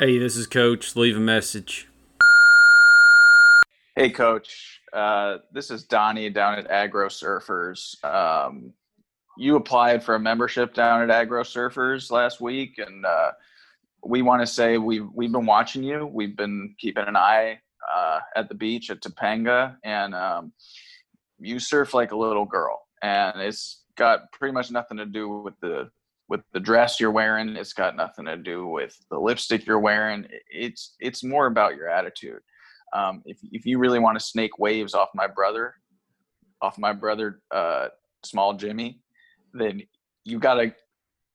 Hey, this is Coach. Leave a message. Hey, Coach. Uh, this is Donnie down at Agro Surfers. Um, you applied for a membership down at Agro Surfers last week, and uh, we want to say we've we've been watching you. We've been keeping an eye uh, at the beach at Topanga, and um, you surf like a little girl, and it's got pretty much nothing to do with the with the dress you're wearing. It's got nothing to do with the lipstick you're wearing. It's it's more about your attitude. Um, if if you really want to snake waves off my brother, off my brother, uh, small Jimmy, then you gotta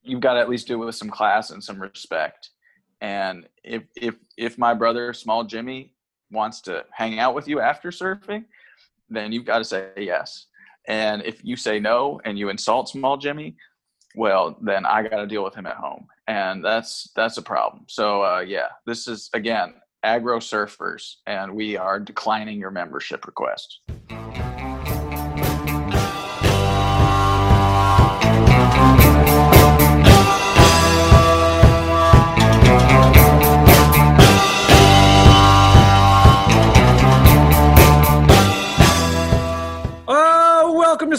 you've got to at least do it with some class and some respect. And if if if my brother, small Jimmy, wants to hang out with you after surfing, then you've got to say yes. And if you say no and you insult small Jimmy, well, then I got to deal with him at home, and that's that's a problem. So uh, yeah, this is again agro surfers, and we are declining your membership request.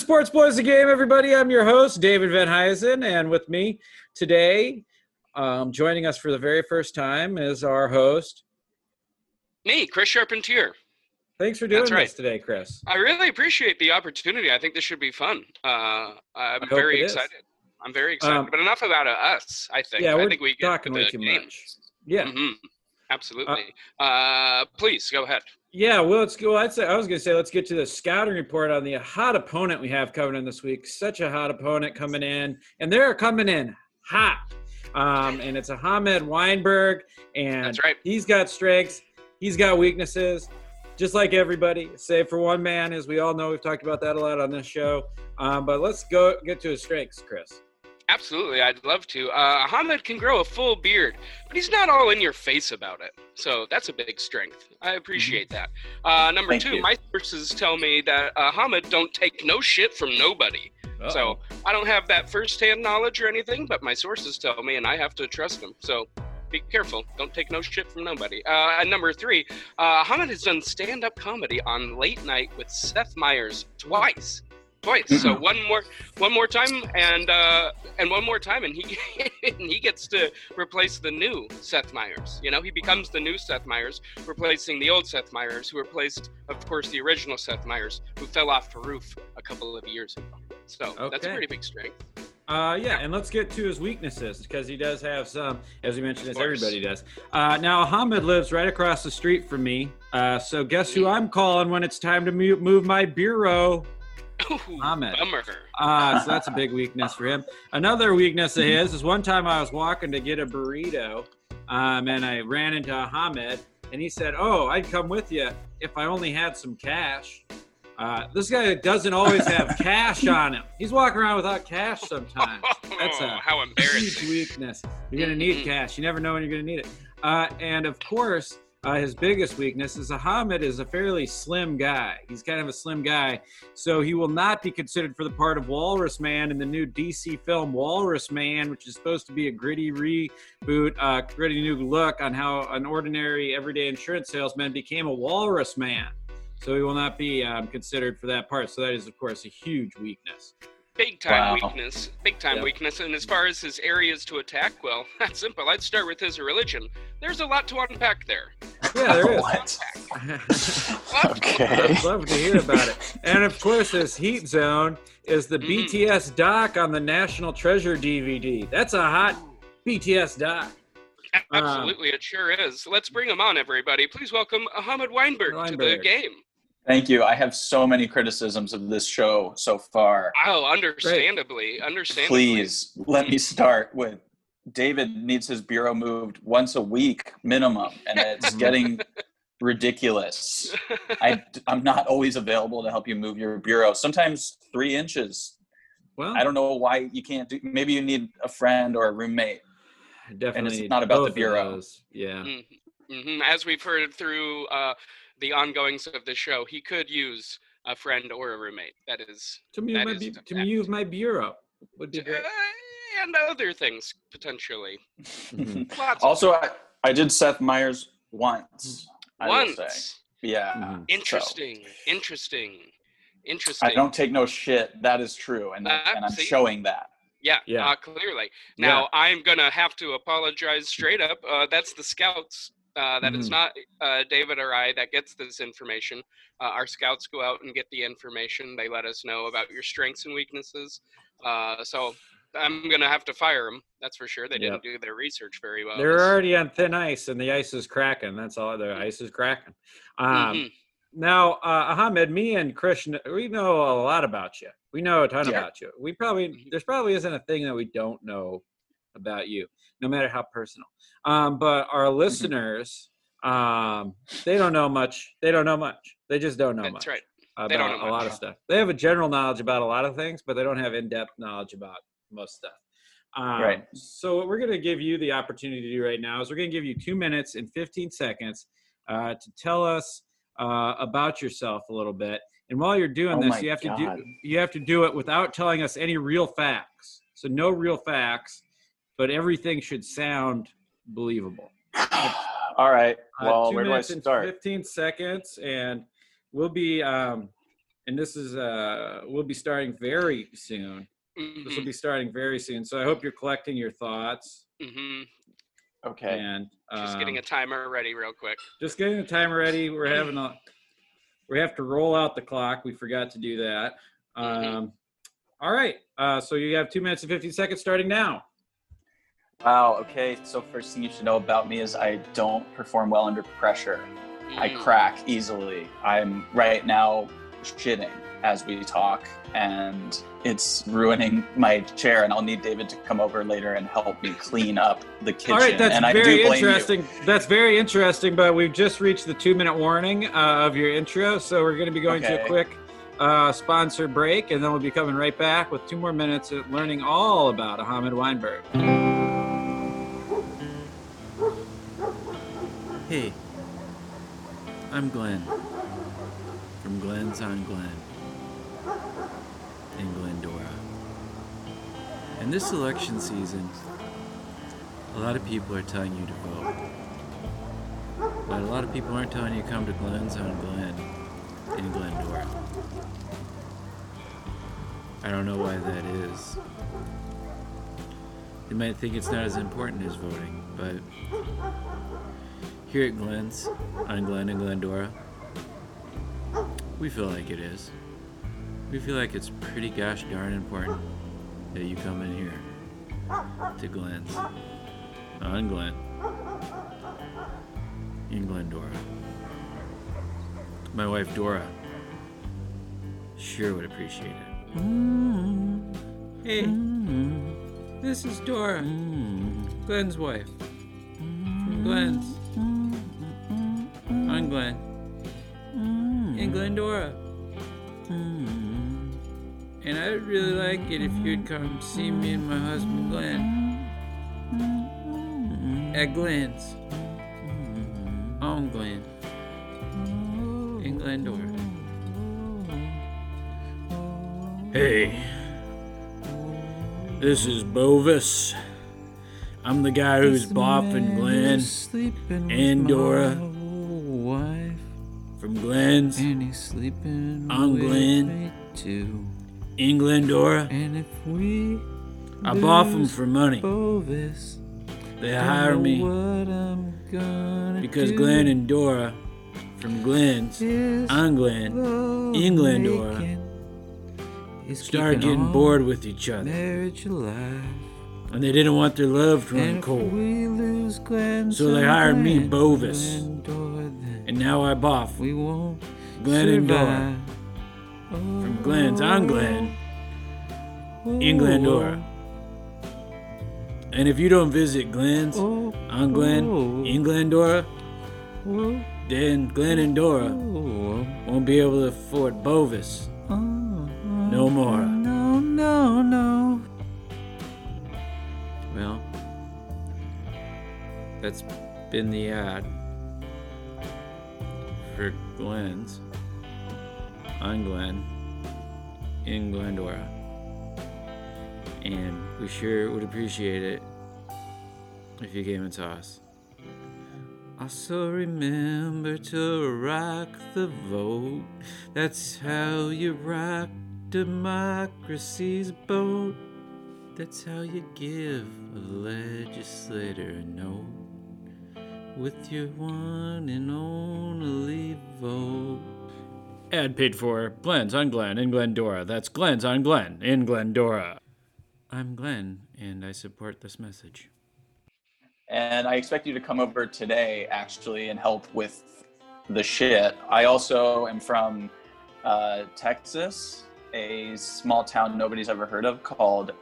Sports Boys the Game, everybody. I'm your host, David Van Huysen, and with me today, um, joining us for the very first time, is our host. Me, Chris Charpentier. Thanks for doing That's right. this today, Chris. I really appreciate the opportunity. I think this should be fun. Uh, I'm very is. excited. I'm very excited. Um, but enough about uh, us. I think. Yeah, I we're think we talking to way too game. much. Yeah, Mhm. Absolutely. Uh, please go ahead. Yeah. Well, let's go. I'd say I was going to say let's get to the scouting report on the hot opponent we have coming in this week. Such a hot opponent coming in, and they're coming in hot. Um, and it's a Hamed Weinberg, and That's right. he's got strengths, he's got weaknesses, just like everybody, save for one man, as we all know. We've talked about that a lot on this show. Um, but let's go get to his strengths, Chris. Absolutely, I'd love to. Uh, Ahmed can grow a full beard, but he's not all in your face about it. So that's a big strength. I appreciate that. Uh, number Thank two, you. my sources tell me that uh, Ahmed don't take no shit from nobody. So I don't have that firsthand knowledge or anything, but my sources tell me, and I have to trust them. So be careful. Don't take no shit from nobody. Uh, and number three, uh, Hamid has done stand-up comedy on late night with Seth Meyers twice. Twice. So one more, one more time, and uh, and one more time, and he and he gets to replace the new Seth Meyers. You know, he becomes the new Seth Meyers, replacing the old Seth Meyers, who replaced, of course, the original Seth Meyers, who fell off the roof a couple of years ago. So that's a pretty big strength. Uh, yeah, and let's get to his weaknesses because he does have some, as we mentioned, as everybody does. Uh, now, Hamid lives right across the street from me. Uh, so, guess who I'm calling when it's time to move my bureau? Ooh, Ahmed. Bummer. Uh, so that's a big weakness for him. Another weakness of his is one time I was walking to get a burrito, um, and I ran into Ahmed, and he said, "Oh, I'd come with you if I only had some cash." Uh, this guy doesn't always have cash on him. He's walking around without cash sometimes. That's a Oh, how huge embarrassing. weakness. You're gonna need cash. You never know when you're gonna need it. Uh, and of course, uh, his biggest weakness is Ahmed is a fairly slim guy. He's kind of a slim guy, so he will not be considered for the part of Walrus Man in the new DC film Walrus Man, which is supposed to be a gritty reboot, uh, gritty new look on how an ordinary everyday insurance salesman became a Walrus Man. So he will not be um, considered for that part. So that is, of course, a huge weakness. Big time Wow. weakness. Big time Yep. weakness. And as far as his areas to attack, well, that's simple. I'd start with his religion. There's a lot to unpack there. Yeah, there is. What? What? Okay. I'd love to hear about it. And of course, this heat zone is the Mhm. BTS doc on the National Treasure DVD. That's a hot BTS doc. Absolutely, it sure is. Let's bring him on, everybody. Please welcome Ahmed Weinberg, to the game. Thank you. I have so many criticisms of this show so far. Oh, understandably. Understandably. Please let me start with David needs his bureau moved once a week minimum, and it's getting ridiculous. I, I'm not always available to help you move your bureau. Sometimes three inches. Well, I don't know why you can't do. Maybe you need a friend or a roommate. definitely. And it's not about the both of bureau. those. Yeah. hmm As we've heard through uh, the ongoings of the show, he could use a friend or a roommate. That is, To me, That my is bu- to me move my bureau would be uh, and other things potentially. Lots of also, I, I did Seth Meyers once. I will say. Once. Yeah. Mhm. so- Interesting. Interesting. Interesting. I don't take no shit. That is true, and Uh, and I'm see? showing that. Yeah, Yeah. Uh, clearly. Now I'm gonna have to apologize straight up. Uh, that's the scouts. Uh, that it's Mhm. not uh, David or I that gets this information. Uh, our scouts go out and get the information. They let us know about your strengths and weaknesses. Uh, so I'm gonna have to fire them. That's for sure. They didn't do their research very well. They're already on thin ice, and the ice is cracking. That's all. The ice is cracking. Um, Mhm. Now, uh, Ahmed, me and Krishna, we know a lot about you. We know a ton Yeah. about you. We probably Mhm. there's probably isn't a thing that we don't know about you, no matter how personal. Um, but our Mm-hmm. listeners, um, they don't know much. They don't know much. They just don't know much. That's much right. about They don't know a lot of stuff. They have a general knowledge about a lot of things, but they don't have in-depth knowledge about most stuff. Um, Right. So what we're going to give you the opportunity to do right now is we're going to give you two minutes and 15 seconds uh, to tell us uh, about yourself a little bit. And while you're doing Oh this, you have to do you have to do it without telling us any real facts. So no real facts, but everything should sound believable. All right. Uh, Well, two where do I minutes and start? 15 seconds, and we'll be um, and this is uh, we'll be starting very soon. This will Mhm. be starting very soon. So I hope you're collecting your thoughts Mhm. Okay. and Just getting um, a timer ready real quick. just getting the timer ready. We're having a we have to roll out the clock. We forgot to do that. Mhm. Um, all right. Uh, so you have two minutes and 15 seconds starting now. Wow. Okay. So first thing you should know about me is I don't perform well under pressure. I Mhm. crack easily. I'm right now shitting as we talk, and it's ruining my chair. And I'll need David to come over later and help me clean up the kitchen. All right, that's and I very do blame you. interesting. That's very interesting. But we've just reached the two-minute warning uh, of your intro, so we're going to be going to a quick uh, sponsor break, and then we'll be coming right back with two more minutes of learning all about Ahmed Weinberg. Hey, I'm Glenn from Glenn's on Glen in Glendora. And this election season, a lot of people are telling you to vote. But a lot of people aren't telling you to come to Glenn's on Glen in Glendora. I don't know why that is. You might think it's not as important as voting, but here at Glenn's, on Glen and Glendora, we feel like it is. We feel like it's pretty gosh darn important that you come in here to Glenn's, on Glen, in Glendora. My wife Dora sure would appreciate it. Mm-hmm. Hey, mm-hmm. this is Dora, mm-hmm. Glenn's wife. From Glenn's. On Glen. In Glendora. And I would really like it if you'd come see me and my husband Glenn. At Glenn's. On Glen. In Glendora. Hey. This is Bovis. I'm the guy who's boffing Glenn and Dora Glenn's And he's sleeping on with Glen. me too. in Glendora. And if we I bought them for money. Bovis, They hire me what I'm gonna because do. Glenn and Dora from Glenn's on Glen love in Glendora started getting bored with each other. And they didn't want their love to run cold. So they hired me, Bovis. Glendora, And now I boff we won't Glenn and Dora from Glenn's on Glen in Glendora. And if you don't visit Glenn's Oh, on Glen in Glendora, oh, then Glenn and Dora won't be able to afford Bovis no more. No, no, no. Well, that's been the ad for Glenn's on Glen in Glendora. And we sure would appreciate it if you came and saw us. Also remember to rock the vote. That's how you rock democracy's boat. That's how you give a legislator a note with your one and only vote. Ad paid for Glenn's on Glenn in Glendora. That's Glenn's on Glenn in Glendora. I'm Glenn, and I support this message. and I expect you to come over today actually and help with the shit. I also am from uh, Texas, a small town nobody's ever heard of called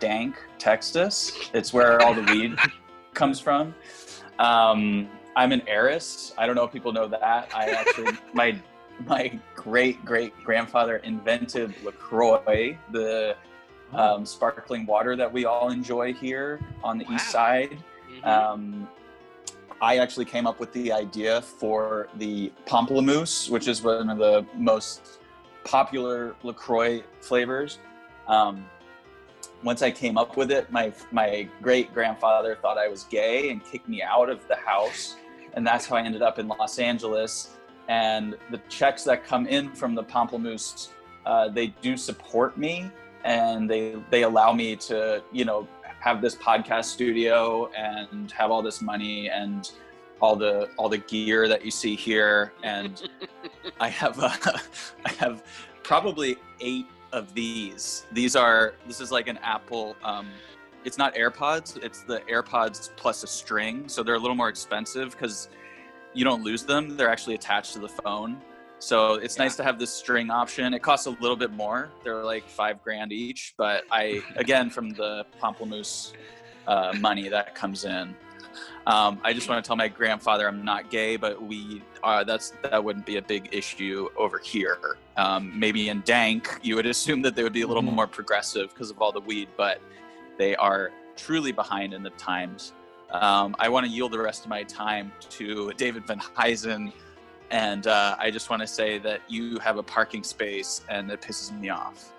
Dank, Texas. It's where all the weed comes from. Um, I'm an heiress. I don't know if people know that. I actually my my great great grandfather invented Lacroix, the um, sparkling water that we all enjoy here on the east Wow. side. Mhm. Um, I actually came up with the idea for the pamplemousse, which is one of the most popular Lacroix flavors. Um, once I came up with it, my my great grandfather thought I was gay and kicked me out of the house, and that's how I ended up in Los Angeles. And the checks that come in from the pamplemousse, uh, they do support me, and they they allow me to you know have this podcast studio and have all this money and all the all the gear that you see here and i have uh, i have probably eight of these. These are this is like an apple um it's not airpods it's the airpods plus a string so they're a little more expensive because you don't lose them they're actually attached to the phone. So it's Yeah. nice to have this string option it costs a little bit more they're like five grand each but i again from the pamplemousse uh, money that comes in um, I just want to tell my grandfather I'm not gay, but we uh, that's that wouldn't be a big issue over here. Um, maybe in Dank, you would assume that they would be a little Mhm. more progressive because of all the weed, but they are truly behind in the times. Um, I want to yield the rest of my time to David Van Heisen, and uh, I just want to say that you have a parking space, and it pisses me off.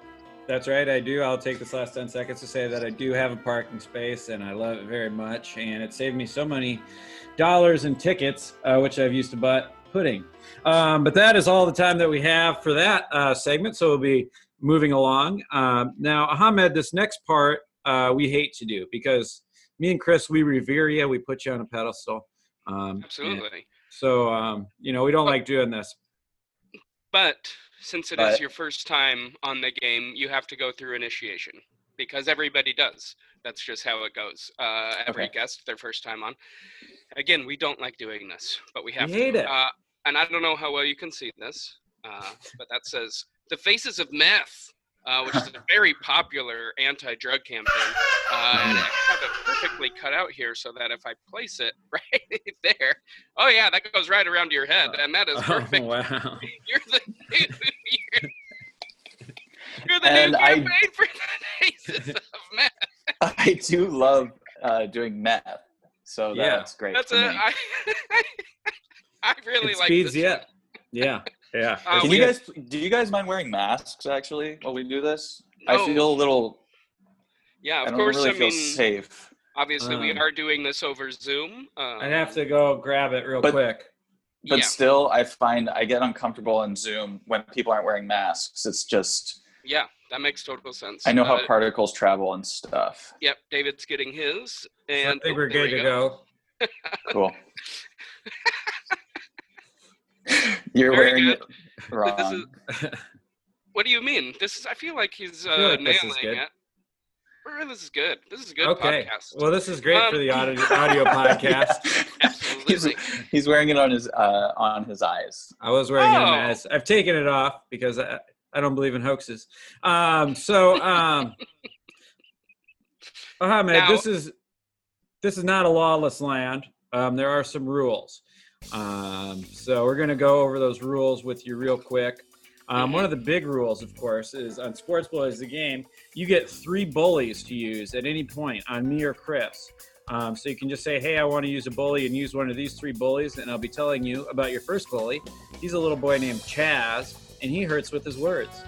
That's right, I do. I'll take this last 10 seconds to say that I do have a parking space and I love it very much. And it saved me so many dollars in tickets, uh, which I've used to buy pudding. Um, but that is all the time that we have for that uh, segment. So we'll be moving along. Um, now, Ahmed, this next part uh, we hate to do because me and Chris, we revere you, we put you on a pedestal. Um, Absolutely. So, um, you know, we don't like doing this. But since it is But- your first time on the game, you have to go through initiation because everybody does. That's just how it goes. Uh, every Okay. guest, their first time on. Again, we don't like doing this, but we have We hate to. it. Uh, and I don't know how well you can see this, uh, but that says "The Faces of Meth," uh, which is a very popular anti-drug campaign. Uh, and I have it perfectly cut out here so that if I place it right there, oh yeah, that goes right around your head, and that is perfect. Oh, wow. You're the you're, you're the And I- for of meth. I do love uh, doing meth, so Yeah. that's great That's for a me. I, I really it like speeds this you one. up. Yeah. Yeah. Uh, Can you guys do you guys mind wearing masks actually while we do this? I feel a little. Yeah, I of don't course. really I feel mean, safe. obviously, we Um, are doing this over Zoom. Um, I'd have to go grab it real But- quick. But yeah, still, I find I get uncomfortable in Zoom when people aren't wearing masks. It's just yeah, that makes total sense. I know how Uh, particles travel and stuff. Yep, David's getting his, and I think oh, we're good we to go. Cool. You're Very wearing good. it wrong. This is- What do you mean? This is. I feel like he's uh, feel like this is nailing good. it. This is good. This is a good okay. podcast. Well, this is great Um, for the audio, audio podcast. he's, Absolutely. he's wearing it on his uh, on his eyes. I was wearing Oh. a mask. I've taken it off because I, I don't believe in hoaxes. Um, so, um, Ahmed, Now- this is this is not a lawless land. Um, there are some rules. Um, so we're going to go over those rules with you real quick. Um, one of the big rules, of course, is on Sports Bullies, the game, you get three bullies to use at any point on me or Chris. Um, so you can just say, hey, I want to use a bully and use one of these three bullies, and I'll be telling you about your first bully. He's a little boy named Chaz, and he hurts with his words.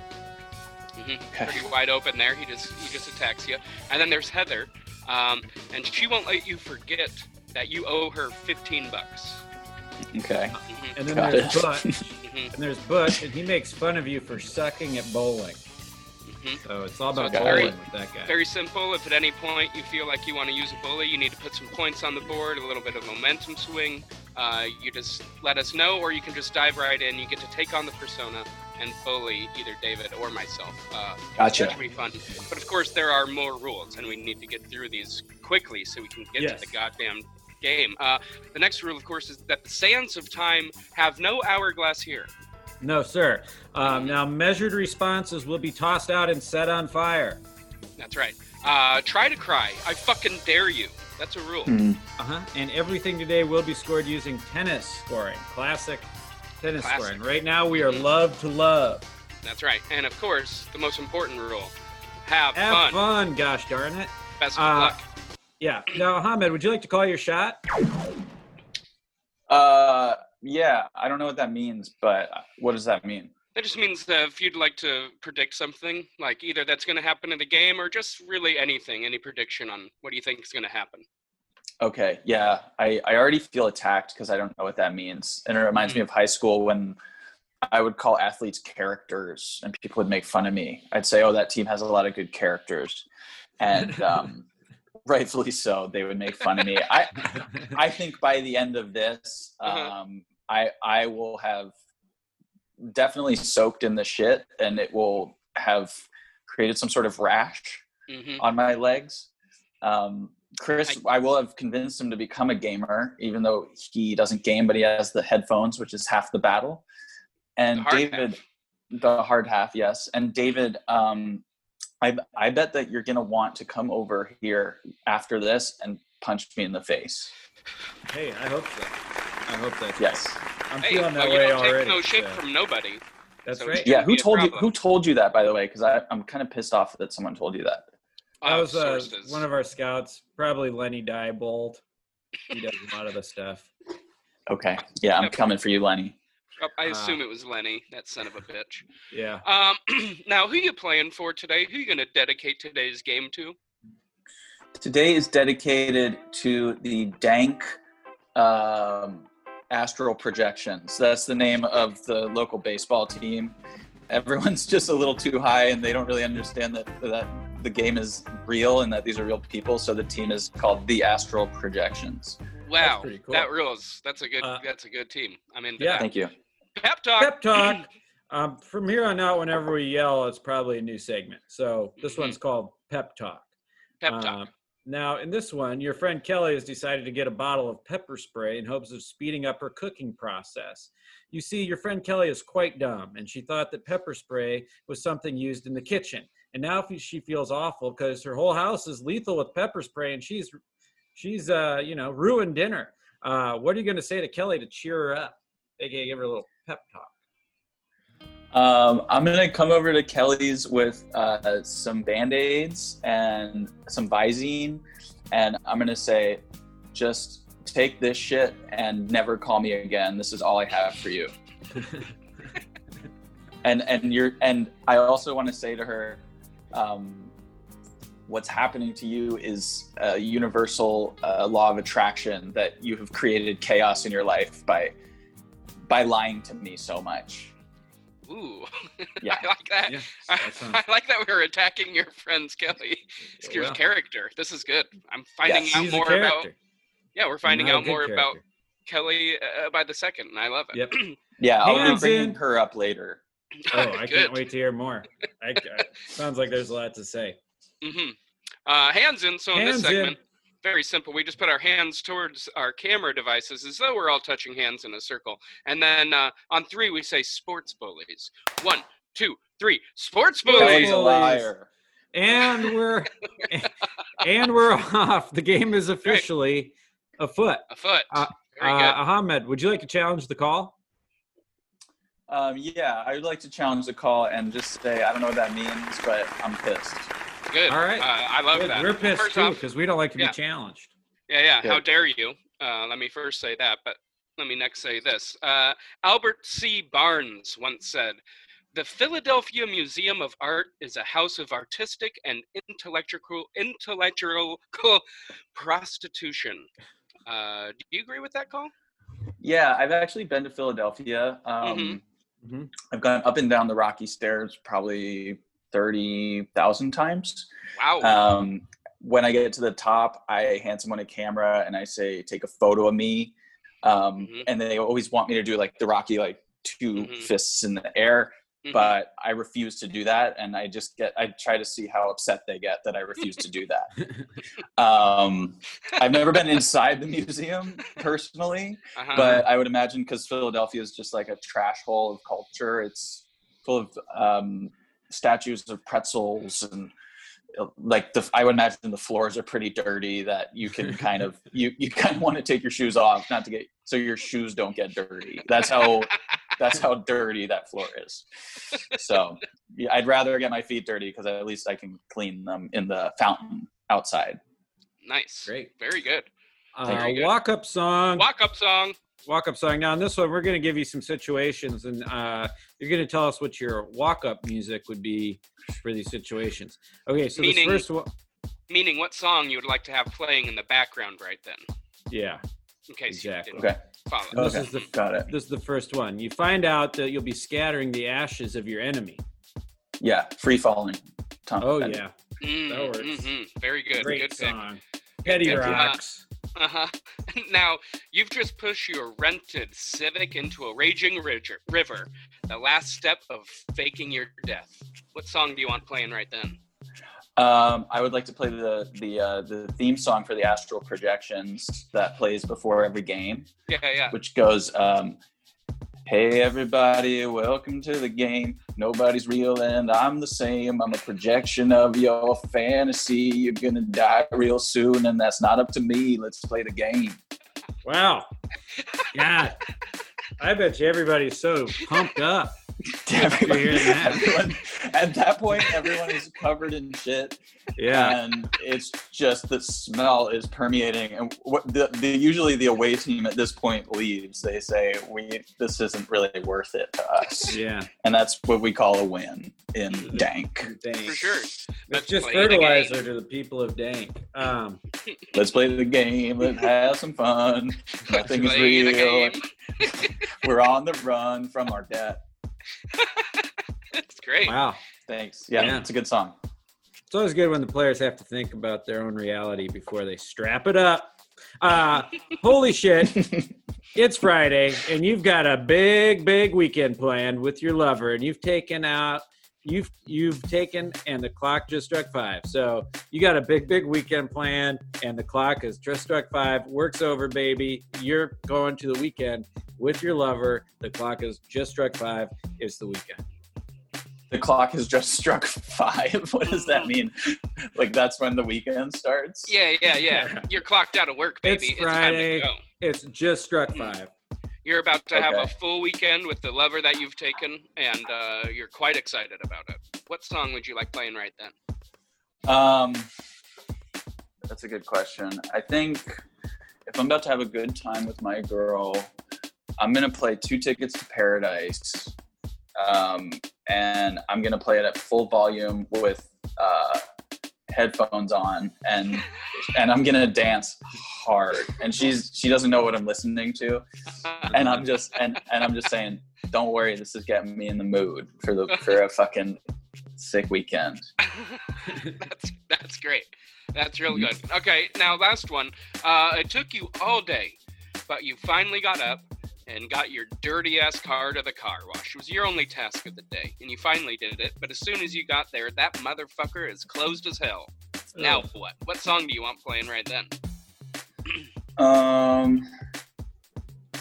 Mhm. Pretty wide open there. He just he just attacks you. And then there's Heather, um, and she won't let you forget that you owe her 15 bucks. Okay. Mhm, And then Got there's it. Butch, mhm, and there's Butch, and he makes fun of you for sucking at bowling. mhm. So it's all about it's bowling very- with that guy. Very simple. If at any point you feel like you want to use a bully, you need to put some points on the board, a little bit of momentum swing. Uh, you just let us know, or you can just dive right in. You get to take on the persona and bully either David or myself. Uh, Gotcha. Which will be fun. But of course, there are more rules, and we need to get through these quickly so we can get Yes. to the goddamn game. Uh, the next rule, of course, is that the sands of time have no hourglass here. No, sir. Um, now, measured responses will be tossed out and set on fire. That's right. Uh, try to cry. I fucking dare you. That's a rule. Hmm. Uh huh. And everything today will be scored using tennis scoring. Classic tennis Classic. scoring. Right now, we are Mhm. love to love. That's right. And of course, the most important rule have, fun. Have fun. fun, gosh darn it. Best of Uh, luck. Yeah. Now, Ahmed, would you like to call your shot? Uh, yeah, I don't know what that means, but what does that mean? That just means that if you'd like to predict something, like either that's going to happen in the game or just really anything, any prediction on what do you think is going to happen. Okay, yeah, I, I already feel attacked because I don't know what that means. And it reminds me of high school when I would call athletes characters and people would make fun of me. I'd say, oh, that team has a lot of good characters. And um, rightfully so, they would make fun of me. I, I think by the end of this, Uh-huh. um, I, I will have definitely soaked in the shit and it will have created some sort of rash hmm on my legs. Um, Chris, I, will have convinced him to become a gamer, even though he doesn't game, but he has the headphones, which is half the battle. And The hard David, the hard half, yes. And David, um, I I bet that you're gonna want to come over here after this and punch me in the face. hey, I hope so. I hope that. Yes. I'm Hey, feeling that well, you don't already. take no shit so- from nobody. That's so- right. Yeah. Who be a told you? Who told you that, by the way? Because I'm kind of pissed off that someone told you that. That Uh, was uh, one of our scouts, probably Lenny Diebold. He does a lot of the stuff. Okay. Yeah, I'm Yep. coming for you, Lenny. Oh, I uh, assume it was Lenny, that son of a bitch. Yeah. Um, now, who you playing for today? Who you going to dedicate today's game to? Today is dedicated to the Dank um, Astral Projections. That's the name of the local baseball team. Everyone's just a little too high, and they don't really understand that that the game is real and that these are real people. So the team is called the Astral Projections. Wow, pretty cool. that rules. That's a good. Uh, that's a good team. I'm into yeah. that. Thank you. Pep talk. Pep talk. Um, from here on out, whenever we yell, it's probably a new segment. So this Mhm. one's called Pep Talk. Pep Uh, talk. Now, in this one, your friend Kelly has decided to get a bottle of pepper spray in hopes of speeding up her cooking process. You see, your friend Kelly is quite dumb, and she thought that pepper spray was something used in the kitchen. And now she feels awful because her whole house is lethal with pepper spray, and she's, she's, uh, you know, ruined dinner. Uh, what are you going to say to Kelly to cheer her up? AKA give her a little pep talk. Um, I'm gonna come over to Kelly's with uh, some band aids and some Visine, and I'm gonna say, just take this shit and never call me again. This is all I have for you. and and you're and I also want to say to her, um, what's happening to you is a universal uh, law of attraction that you have created chaos in your life by by lying to me so much. Ooh, Yeah. I like that. Yeah, I, that sounds- I like that we're attacking your friend's Kelly. It's your well. character. This is good. I'm finding Yes. out She's a more about. Yeah, we're finding out good more about. Kelly uh, by the second, and I love it. Yep. Yeah, I'll be bringing in. her up later. Oh, I Good. can't wait to hear more. I, I- sounds like there's a lot to say. hmm Uh, hands in. So in Hands this in. Segment, very simple. We just put our hands towards our camera devices as though we're all touching hands in a circle. And then uh, on three, we say sports bullies. One, two, three. Sports Bullies. bullies. Kelly's a liar. And we're and we're off. The game is officially afoot. A foot. Uh, very Uh, good. Ahmed, would you like to challenge the call? Um, yeah, I would like to challenge the call and just say I don't know what that means, but I'm pissed. Good. all right. Uh, I love Good. that. We're pissed First too because we don't like to yeah. be challenged. Yeah, yeah. How dare you? Uh, let me first say that, but let me next say this. Uh, Albert C. Barnes once said, "The Philadelphia Museum of Art is a house of artistic and intellectual intellectual prostitution." Uh, do you agree with that call? Yeah, I've actually been to Philadelphia. Um, Mhm. Mhm. I've gone up and down the rocky stairs probably thirty thousand times. Wow. Um, when I get to the top, I hand someone a camera and I say, "Take a photo of me," um, Mhm. and they always want me to do like the Rocky, like 2 Mhm. fists in the air. Mhm. But I refuse to do that, and I just get. I try to see how upset they get that I refuse to do that. Um, I've never been inside the museum personally, Uh-huh. but I would imagine because Philadelphia is just like a trash hole of culture. It's full of um, statues of pretzels and uh, like the. I would imagine the floors are pretty dirty. That you can kind of you you kind of want to take your shoes off, not to get so your shoes don't get dirty. That's how that's how dirty that floor is. So yeah, I'd rather get my feet dirty because at least I can clean them in the fountain outside. nice. Great. Very good. Uh, Very good. walk up song. Walk up song. Walk up song. Now, in this one, we're going to give you some situations, and uh, you're going to tell us what your walk up music would be for these situations. Okay, so Meaning- this first one, Meaning what song you would like to have playing in the background right then. yeah, In case Exactly. you didn't Okay, follow. This okay, is the- got it. this is the first one. You find out that you'll be scattering the ashes of your enemy. Yeah, free falling. Tom Oh Petty. yeah, Mm, That works. mhm. Very good. great good pick. Song. Petty Good. rocks. Uh-huh. Now, you've just pushed your rented Civic into a raging river, river, the last step of faking your death. What song do you want playing right then? Um, I would like to play the the uh, the theme song for the Astral Projections that plays before every game, Yeah, yeah. which goes, um, "Hey everybody, welcome to the game. Nobody's real and I'm the same. I'm a projection of your fantasy. You're gonna die real soon, and that's not up to me. Let's play the game." Wow. God, I bet you everybody's so pumped up. Everyone, that. everyone- at that point, everyone is covered in shit. Yeah. and it's just the smell is permeating and what the, the usually the away team at this point leaves they say we this isn't really worth it to us Yeah. and that's what we call a win in dank Dank. For sure. It's Let's just play the fertilizer to the people of Dank. Um, let's play the game let's have some fun nothing is real we're on the run from our debt It's great. wow. thanks yeah, Yeah. it's a good song It's always good when the players have to think about their own reality before they strap it up. Uh, holy shit. It's Friday, and you've got a big, big weekend planned with your lover, and you've taken out, you've you've taken, and the clock just struck five. So you got a big, big weekend plan and the clock has just struck five. Work's over, baby. You're going to the weekend with your lover. The clock has just struck five. It's the weekend. the clock has just struck five what does that mean like that's when the weekend starts Yeah, yeah, yeah. You're clocked out of work, baby. It's time Friday. to go. It's just struck five. You're about to have a full weekend with the lover that you've taken, and uh, you're quite excited about it. What song would you like playing right then? Um, that's a good question. I think if I'm about to have a good time with my girl, I'm gonna play Two Tickets to Paradise, um, and I'm gonna play it at full volume with uh, headphones on, and and I'm gonna dance hard. And she's she doesn't know what I'm listening to, and I'm just and and I'm just saying, don't worry, this is getting me in the mood for the for a fucking sick weekend. that's that's great. That's real good. Okay, now last one. Uh, it took you all day, but you finally got up and got your dirty ass car to the car wash. It was your only task of the day, and you finally did it. But as soon as you got there, that motherfucker is closed as hell. Now what? What song do you want playing right then? Um,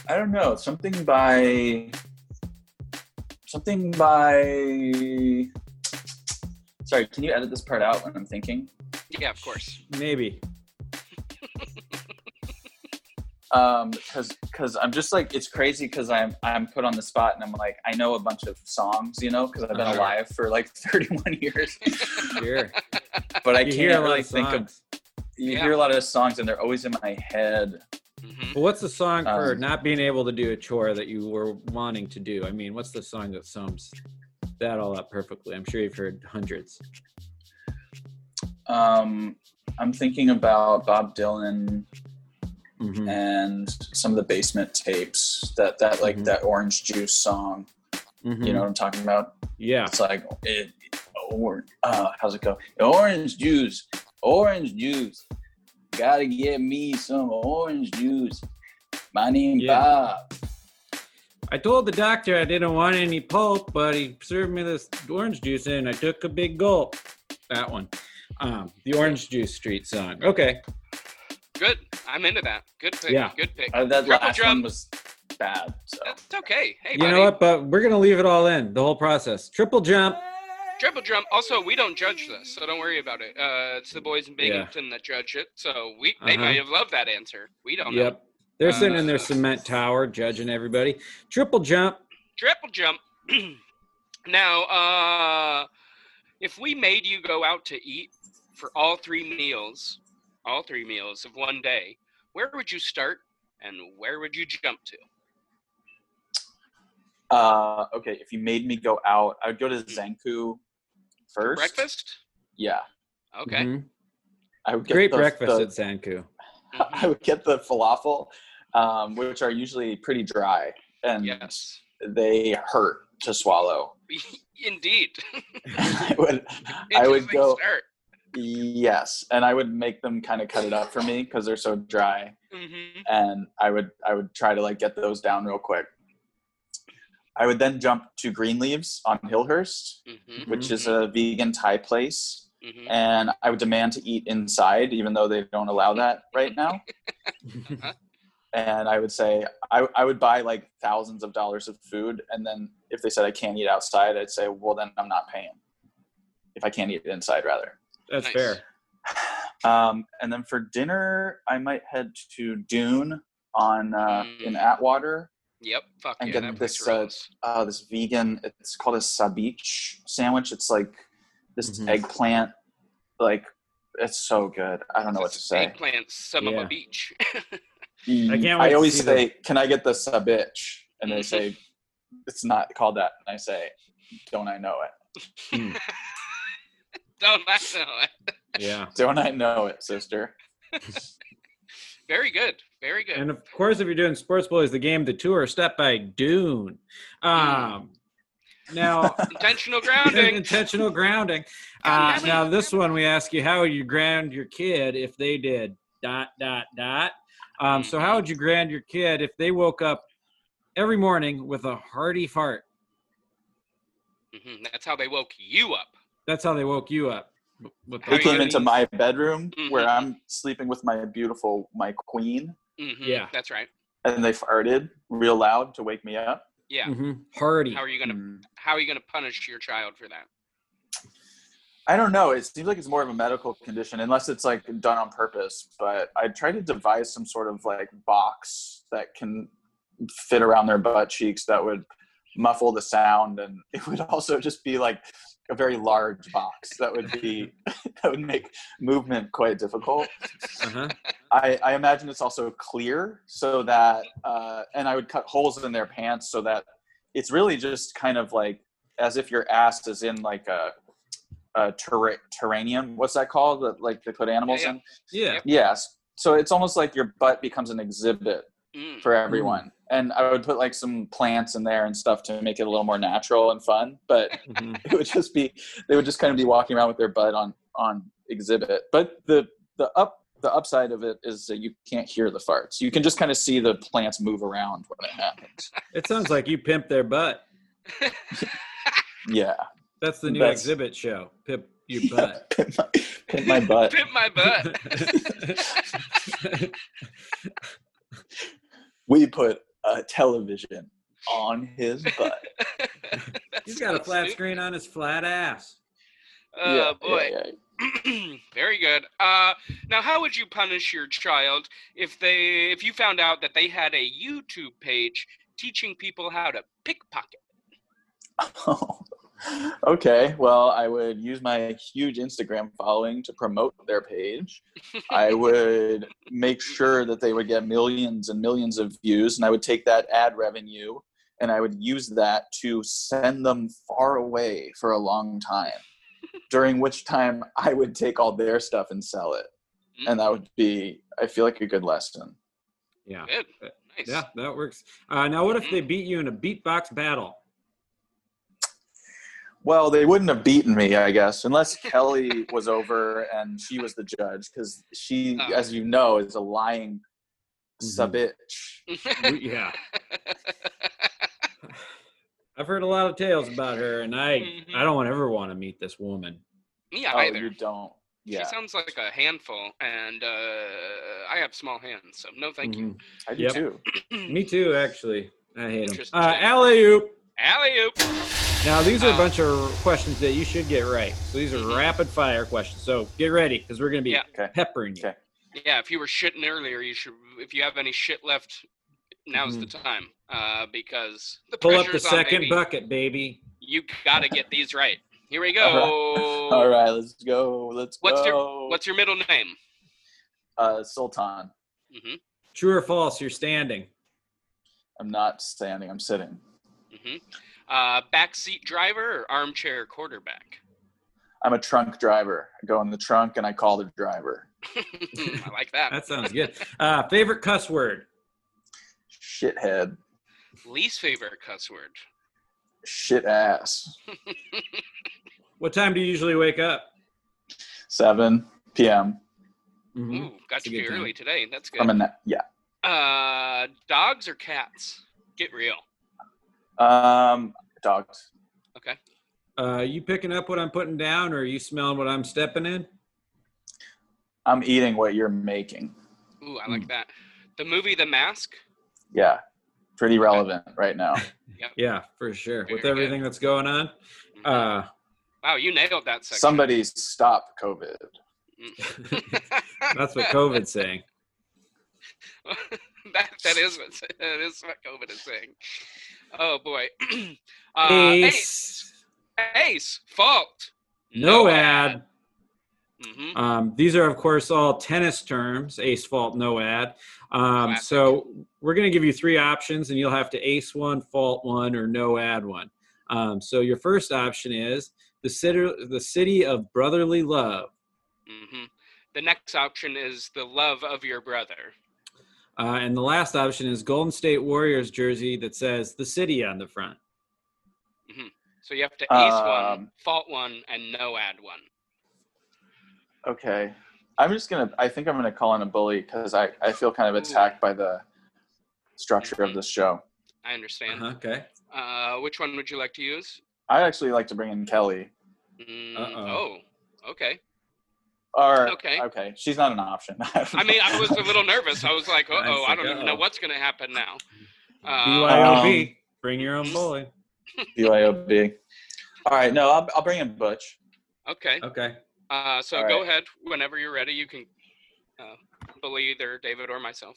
I don't know. Something by something by. Sorry, can you edit this part out when I'm thinking? Yeah, of course. Maybe. Um, because because I'm just like it's crazy because I'm I'm put on the spot and I'm like I know a bunch of songs, you know, because I've been Uh-huh. alive for like 31 years, Sure. but I you can't hear really of think of. You Yeah. hear a lot of songs and they're always in my head. hmm But what's the song for Um, not being able to do a chore that you were wanting to do? I mean, what's the song that sums that all up perfectly? I'm sure you've heard hundreds. Um, I'm thinking about Bob Dylan. Mhm. and some of the basement tapes. That that like Mhm. that orange juice song. Mhm. You know what I'm talking about? Yeah. It's like it, or uh, how's it go? Orange juice, orange juice. Gotta get me some orange juice. My name Yeah. Bob. I told the doctor I didn't want any pulp, but he served me this orange juice and I took a big gulp. That one. Um, the Orange Juice Street song. Okay. Good. I'm into that. Good pick. Yeah. Good pick. Uh, that Triple last drum. one was bad. So That's okay. Hey, You buddy. know what? But we're gonna leave it all in the whole process. Triple jump. Triple jump. Also, we don't judge this, so don't worry about it. Uh, it's the boys in Binghamton that judge it. So we they Uh-huh. might have loved that answer. We don't know. Yep. They're sitting in their Uh, cement tower judging everybody. Triple jump. Triple jump. now, uh, if we made you go out to eat for all three meals, all three meals of one day, where would you start and where would you jump to? uh, okay, if you made me go out, I would go to Zankou first. Breakfast? Yeah, Okay. Mhm. I would get Great the- breakfast the- at Zankou. I would get the falafel, um, which are usually pretty dry and Yes. they hurt to swallow. Indeed. I would, I would Interesting go. Start. Yes, and I would make them kind of cut it up for me because they're so dry, hmm and I would I would try to like get those down real quick. I would then jump to Green Leaves on Hillhurst, hmm which is a vegan Thai place, hmm and I would demand to eat inside, even though they don't allow that right now. and I would say I, I would buy like thousands of dollars of food, and then if they said I can't eat outside, I'd say, well, then I'm not paying. If I can't eat inside, rather. That's Nice. fair. Um, and then for dinner, I might head to Dune on uh, in Mm. Atwater. Yep. Fuck And yeah. get this, uh. Uh, this vegan, it's called a sabich sandwich. It's like this Mhm. eggplant, like it's so good. I don't know what to say. Eggplant, some of a beach. I can't wait I always see say, "Can I get the sabich?" And they say, "It's not called that." And I say, "Don't I know it? Don't I know it? Yeah. Don't I know it, sister?" Very good. Very good. And of course, if you're doing Sports Boys, the game, the tour, step by Dune. Um, now, Intentional grounding. intentional grounding. Uh, now, this one we ask you, how would you ground your kid if they did dot dot dot? Um, so, how would you ground your kid if they woke up every morning with a hearty fart? Mhm, That's how they woke you up. That's how they woke you up. With They came into my bedroom where Mhm. I'm sleeping with my beautiful my queen, hmm Yeah. That's right. and they farted real loud to wake me up. Yeah. Mhm, hearty. How are you gonna Mm. How are you gonna punish your child for that? I don't know. It seems like it's more of a medical condition, unless it's like done on purpose. But I try to devise some sort of like box that can fit around their butt cheeks that would muffle the sound, and it would also just be like a very large box that would be that would make movement quite difficult. Uh-huh. I, I imagine it's also clear so that, uh, and I would cut holes in their pants so that it's really just kind of like as if your ass is in like a, a terra- terranium. What's that called? The- Like they put animals Yeah, in? Yeah. Yep. Yes. So it's almost like your butt becomes an exhibit Mm. for everyone. And I would put like some plants in there and stuff to make it a little more natural and fun. But Mhm. it would just be they would just kind of be walking around with their butt on on exhibit but the the up the upside of it is that you can't hear the farts you can just kind of see the plants move around when it happens It sounds like you pimp their butt. yeah That's the new That's- exhibit show. Pimp your butt. pimp, my, pimp my butt Pimp my butt. we put a television on his butt He's got a flat stupid. screen on his flat ass. Oh yeah, boy. yeah, yeah. Very good. Uh, now, how would you punish your child if they if you found out that they had a YouTube page teaching people how to pickpocket? okay well i would use my huge instagram following to promote their page i would make sure that they would get millions and millions of views and i would take that ad revenue and i would use that to send them far away for a long time during which time i would take all their stuff and sell it and that would be i feel like a good lesson Yeah. Good. Nice. Yeah, that works. Uh, now, what if they beat you in a beatbox battle? Well, they wouldn't have beaten me, I guess, unless Kelly was over and she was the judge, because she, Oh. as you know, is a lying Mhm. sabitch. We- yeah. I've heard a lot of tales about her, and I Mhm. I don't ever want to meet this woman. Me Oh, either. you don't. Yeah, She sounds like a handful, and uh, I have small hands, so no thank you. Mhm. I do Yep. too. Me too, actually. I hate them. Interesting. Uh, alley oop. Alley oop. Now these are a Uh, bunch of questions that you should get right. So these are Mhm. rapid fire questions. So get ready because we're gonna be Yeah. Peppering you. Okay. Yeah, if you were shitting earlier, you should. If you have any shit left, now's the time. Uh, because the Mm-hmm. Pull up the on, second baby. bucket, baby. You gotta get these right. Here we go. All right, let's go. Let's What's go. your What's your middle name? uh, Sultan? hmm True or false? You're standing. I'm not standing. I'm sitting. hmm Uh, backseat driver or armchair quarterback? I'm a trunk driver. I go in the trunk and I call the driver. I like that. That sounds good. Uh, favorite cuss word? Shithead. Least favorite cuss word. Shit ass. What time do you usually wake up? 7 p.m. Mhm. Ooh, got It's a you good time. early today. That's good. I'm a na- yeah. Uh, dogs or cats? Get real. Um, dogs. Okay. Uh, you picking up what I'm putting down, or are you smelling what I'm stepping in? I'm eating what you're making. Ooh, I like that. The movie The Mask. Yeah, pretty relevant right now. Yeah, for sure. Very With good. everything that's going on. Mhm. Uh, wow, you nailed that section. Somebody stop COVID. that's what COVID's saying. that that is what that is what COVID is saying. Oh boy. uh, Ace. Ace. Ace. Fault. No ad. hmm Um, these are, of course, all tennis terms. Ace fault, no ad. Um, so we're going to give you three options, and you'll have to ace one, fault one, or no ad one. Um, so your first option is the city, the city of brotherly love, Mm-hmm. The next option is the love of your brother. Uh, and the last option is Golden State Warriors jersey that says the city on the front. So you have to ace one, Um, fault one, and no add one. Okay. I'm just gonna. I think I'm gonna call in a bully because I I feel kind of Ooh. attacked by the structure of this show. I understand. Uh-huh, okay. uh which one would you like to use? I actually like to bring in Kelly. Mm, oh, okay. Or Okay. okay, she's not an option. I mean, I was a little nervous. I was like, uh oh, I don't even know what's going to happen now. Uh, BYOB. Um, Bring your own bully. BYOB. All right, no, I'll, I'll bring in Butch. okay. Okay. Uh, so All go right. ahead whenever you're ready. You can uh, bully either David or myself.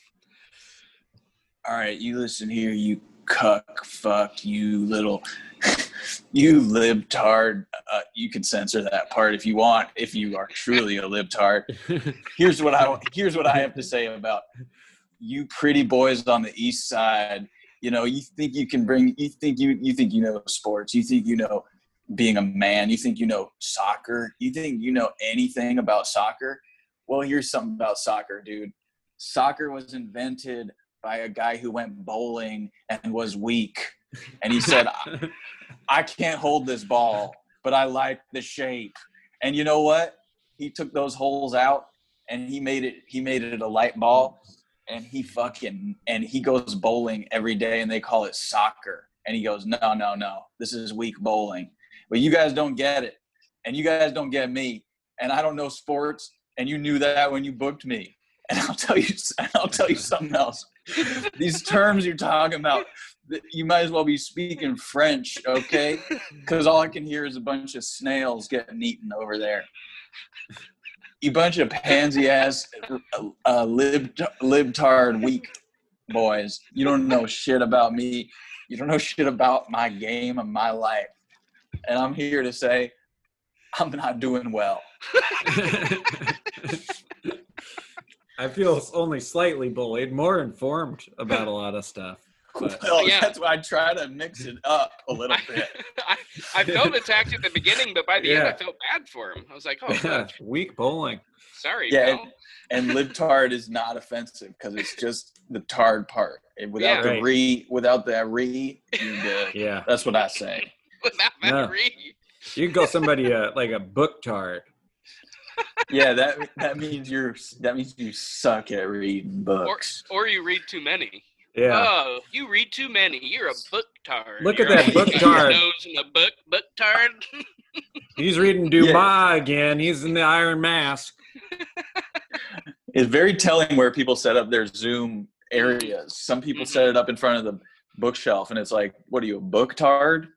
All right, you listen here, you cuck fuck, you little, you libtard. Uh, you can censor that part if you want, if you are truly a libtard. Here's what I here's what I have to say about you pretty boys on the east side. You know, you think you can bring, you think you you think you know sports, you think you know being a man, you think you know soccer, you think you know anything about soccer. Well, here's something about soccer, dude. Soccer was invented by a guy who went bowling and was weak. And he said, I can't hold this ball, but I like the shape. And you know what? He took those holes out and he made it he made it a light ball and he fucking and he goes bowling every day and they call it soccer. And he goes, No, no, no. This is weak bowling. But you guys don't get it. And you guys don't get me. And I don't know sports. And you knew that when you booked me. And I'll tell you and I'll tell you something else. These terms you're talking about, you might as well be speaking French, okay? Because all I can hear is a bunch of snails getting eaten over there. You bunch of pansy ass, uh, lib libtard weak boys. You don't know shit about me. You don't know shit about my game and my life. And I'm here to say, I'm not doing well. I feel only slightly bullied, more informed about a lot of stuff. Oh, but well, Yeah. that's why I try to mix it up a little bit. I, I felt attacked at the beginning, but by the end, I felt bad for him. I was like, oh, good. weak bowling. sorry, Yeah, pal. and libtard is not offensive because it's just the tard part. And without Yeah. the Right. re, without the re, you're. Yeah, That's what I say. Without that No. re. you can call somebody a, like a book tard. Yeah, that that means you're that means you suck at reading books. or you read too many. Yeah, Oh, you read too many. You're a book tard. Look at You're that book got tard. Nose in a book, book tard. he's reading Dumas again. He's in the Iron Mask. It's very telling where people set up their Zoom areas. Some people set mm-hmm. it up in front of the bookshelf, and it's like, what are you, a book tard?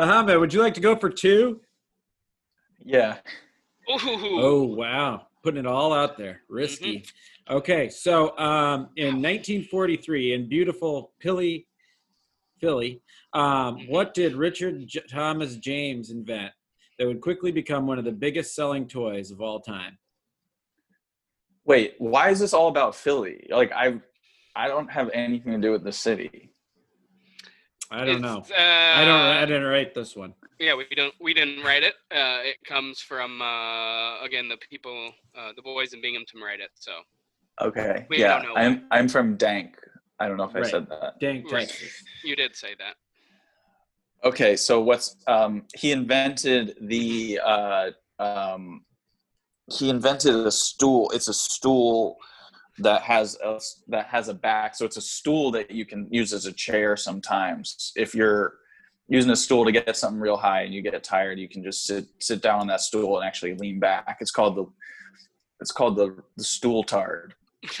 Ahmed, would you like to go for two? Yeah. Ooh. Oh wow, putting it all out there, risky. Okay, so um, in 1943, in beautiful Philly, Philly, um, what did Richard J- Thomas James invent that would quickly become one of the biggest selling toys of all time? Wait, why is this all about Philly? Like I, I don't have anything to do with the city. I don't It's, know. Uh, I don't. I didn't write this one. Yeah, we don't. We didn't write it. Uh, it comes from uh, again the people, uh, the boys in Binghamton write it. So Okay. We yeah, I'm I'm from Dank. I don't know if I said that. Dank. Right. You did say that. Okay, so what's um he invented the uh um he invented a stool. It's a stool that has a that has a back. So it's a stool that you can use as a chair sometimes. If you're using a stool to get something real high and you get tired, you can just sit sit down on that stool and actually lean back. It's called the it's called the, the stool tard.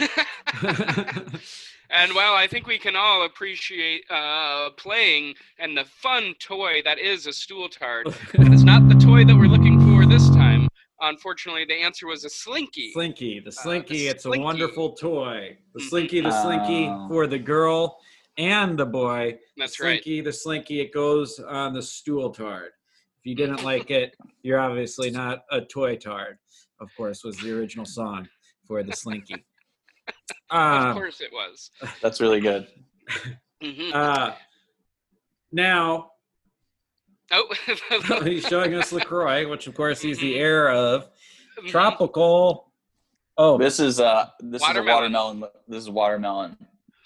and well, I think we can all appreciate uh, playing and the fun toy that is a stool tard. It's not the toy that we're looking for this time. Unfortunately, the answer was a slinky. Slinky, the Slinky. it's a wonderful toy. The Mhm. Slinky, the Slinky Oh. for the girl and the boy. That's the right. Slinky, the Slinky. It goes on the stool tard. If you didn't like it, you're obviously not a toy tard. Of course, was the original song for the Slinky. Of Um, course, it was. That's really good. Mhm. uh, now oh, he's showing us Lacroix, which of course he's the heir of Mhm. tropical. Oh, This is uh this Watermelon. is a watermelon. This is watermelon.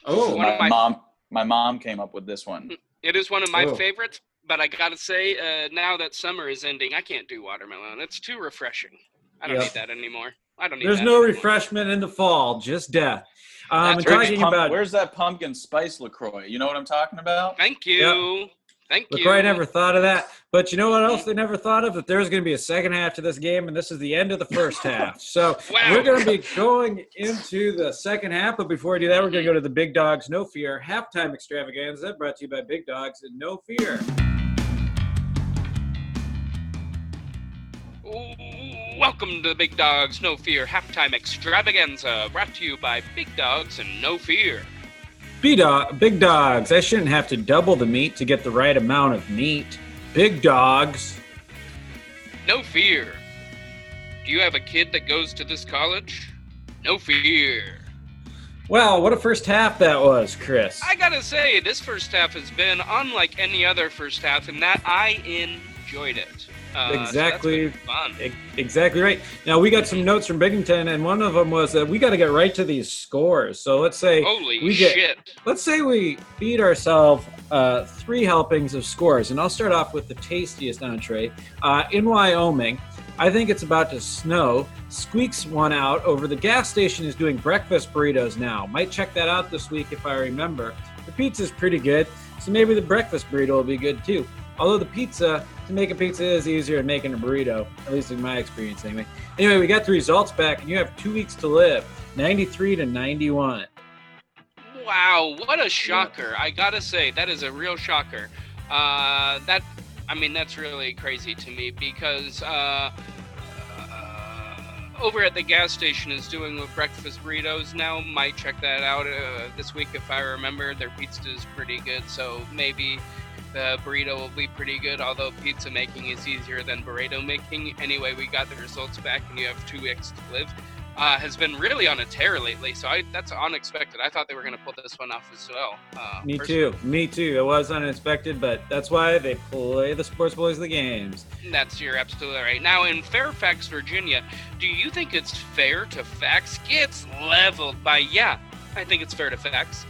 Oh, of my, my- mom my mom came up with this one. It is one of my Oh. favorites, but I gotta say, uh, now that summer is ending, I can't do watermelon. It's too refreshing. I don't Yep. need that anymore. I don't need. There's that no anymore. refreshment in the fall, just death. Um, That's right. talking Pump- about where's that pumpkin spice Lacroix? You know what I'm talking about? Thank you. Thank you. LaCroix never thought of that. But you know what else they never thought of? That there's going to be a second half to this game, and this is the end of the first half. So Wow. we're going to be going into the second half. But before we do that, we're going to go to the Big Dogs No Fear halftime extravaganza brought to you by Big Dogs and No Fear. Welcome to the Big Dogs No Fear halftime extravaganza, brought to you by Big Dogs and No Fear. Dog, Big Dogs. I shouldn't have to double the meat to get the right amount of meat. Big Dogs. No fear. Do you have a kid that goes to this college? No fear. Well, what a first half that was, Chris. I gotta say, this first half has been unlike any other first half in that I enjoyed it. Uh, Exactly. E- Exactly right. Now we got some notes from Binghamton, and one of them was that we got to get right to these scores. So let's say Holy we get- shit. let's say we feed ourselves uh, three helpings of scores, and I'll start off with the tastiest entree. Uh, in Wyoming, I think it's about to snow. Squeaks one out over the gas station is doing breakfast burritos now. Might check that out this week if I remember. The pizza's pretty good, so maybe the breakfast burrito will be good too. Although the pizza, to make a pizza is easier than making a burrito, at least in my experience anyway. Anyway, we got the results back, and you have two weeks to live 93 to 91. Wow, what a shocker. I gotta say, that is a real shocker. Uh, that, I mean, that's really crazy to me because uh, uh, over at the gas station is doing with breakfast burritos now. Might check that out uh, this week if I remember. Their pizza is pretty good, so maybe the burrito will be pretty good. Although pizza making is easier than burrito making. Anyway, we got the results back, and you have two weeks to live. uh, has been really on a tear lately. So I, that's unexpected. I thought they were going to pull this one off as well. Uh, Me personally. too. Me too. It was unexpected, but that's why they play the sports boys the games. That's you're absolutely right. Now in Fairfax, Virginia, do you think it's fair to fax gets leveled by yeah? I think it's fair to fax.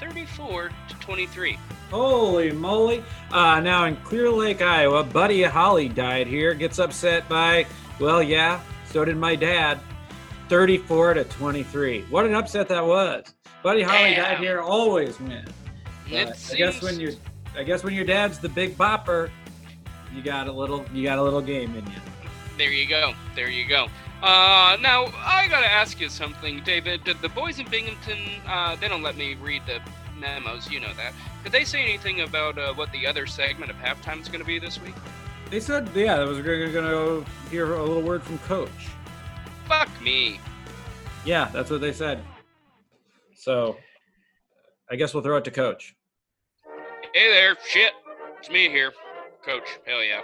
34 to 23. Holy moly! Uh, now in Clear Lake, Iowa, Buddy Holly died here. Gets upset by, well, yeah, so did my dad. 34 to 23. What an upset that was. Buddy Holly died here. Always win. I guess when you, I guess when your dad's the big bopper, you got a little, you got a little game in you. There you go. There you go. Uh, now I gotta ask you something, David. Did the boys in Binghamton? Uh, they don't let me read the memos. You know that. Did they say anything about uh, what the other segment of halftime is going to be this week? They said, yeah, that was going to hear a little word from Coach. Fuck me. Yeah, that's what they said. So, I guess we'll throw it to Coach. Hey there, shit. It's me here, Coach. Hell yeah.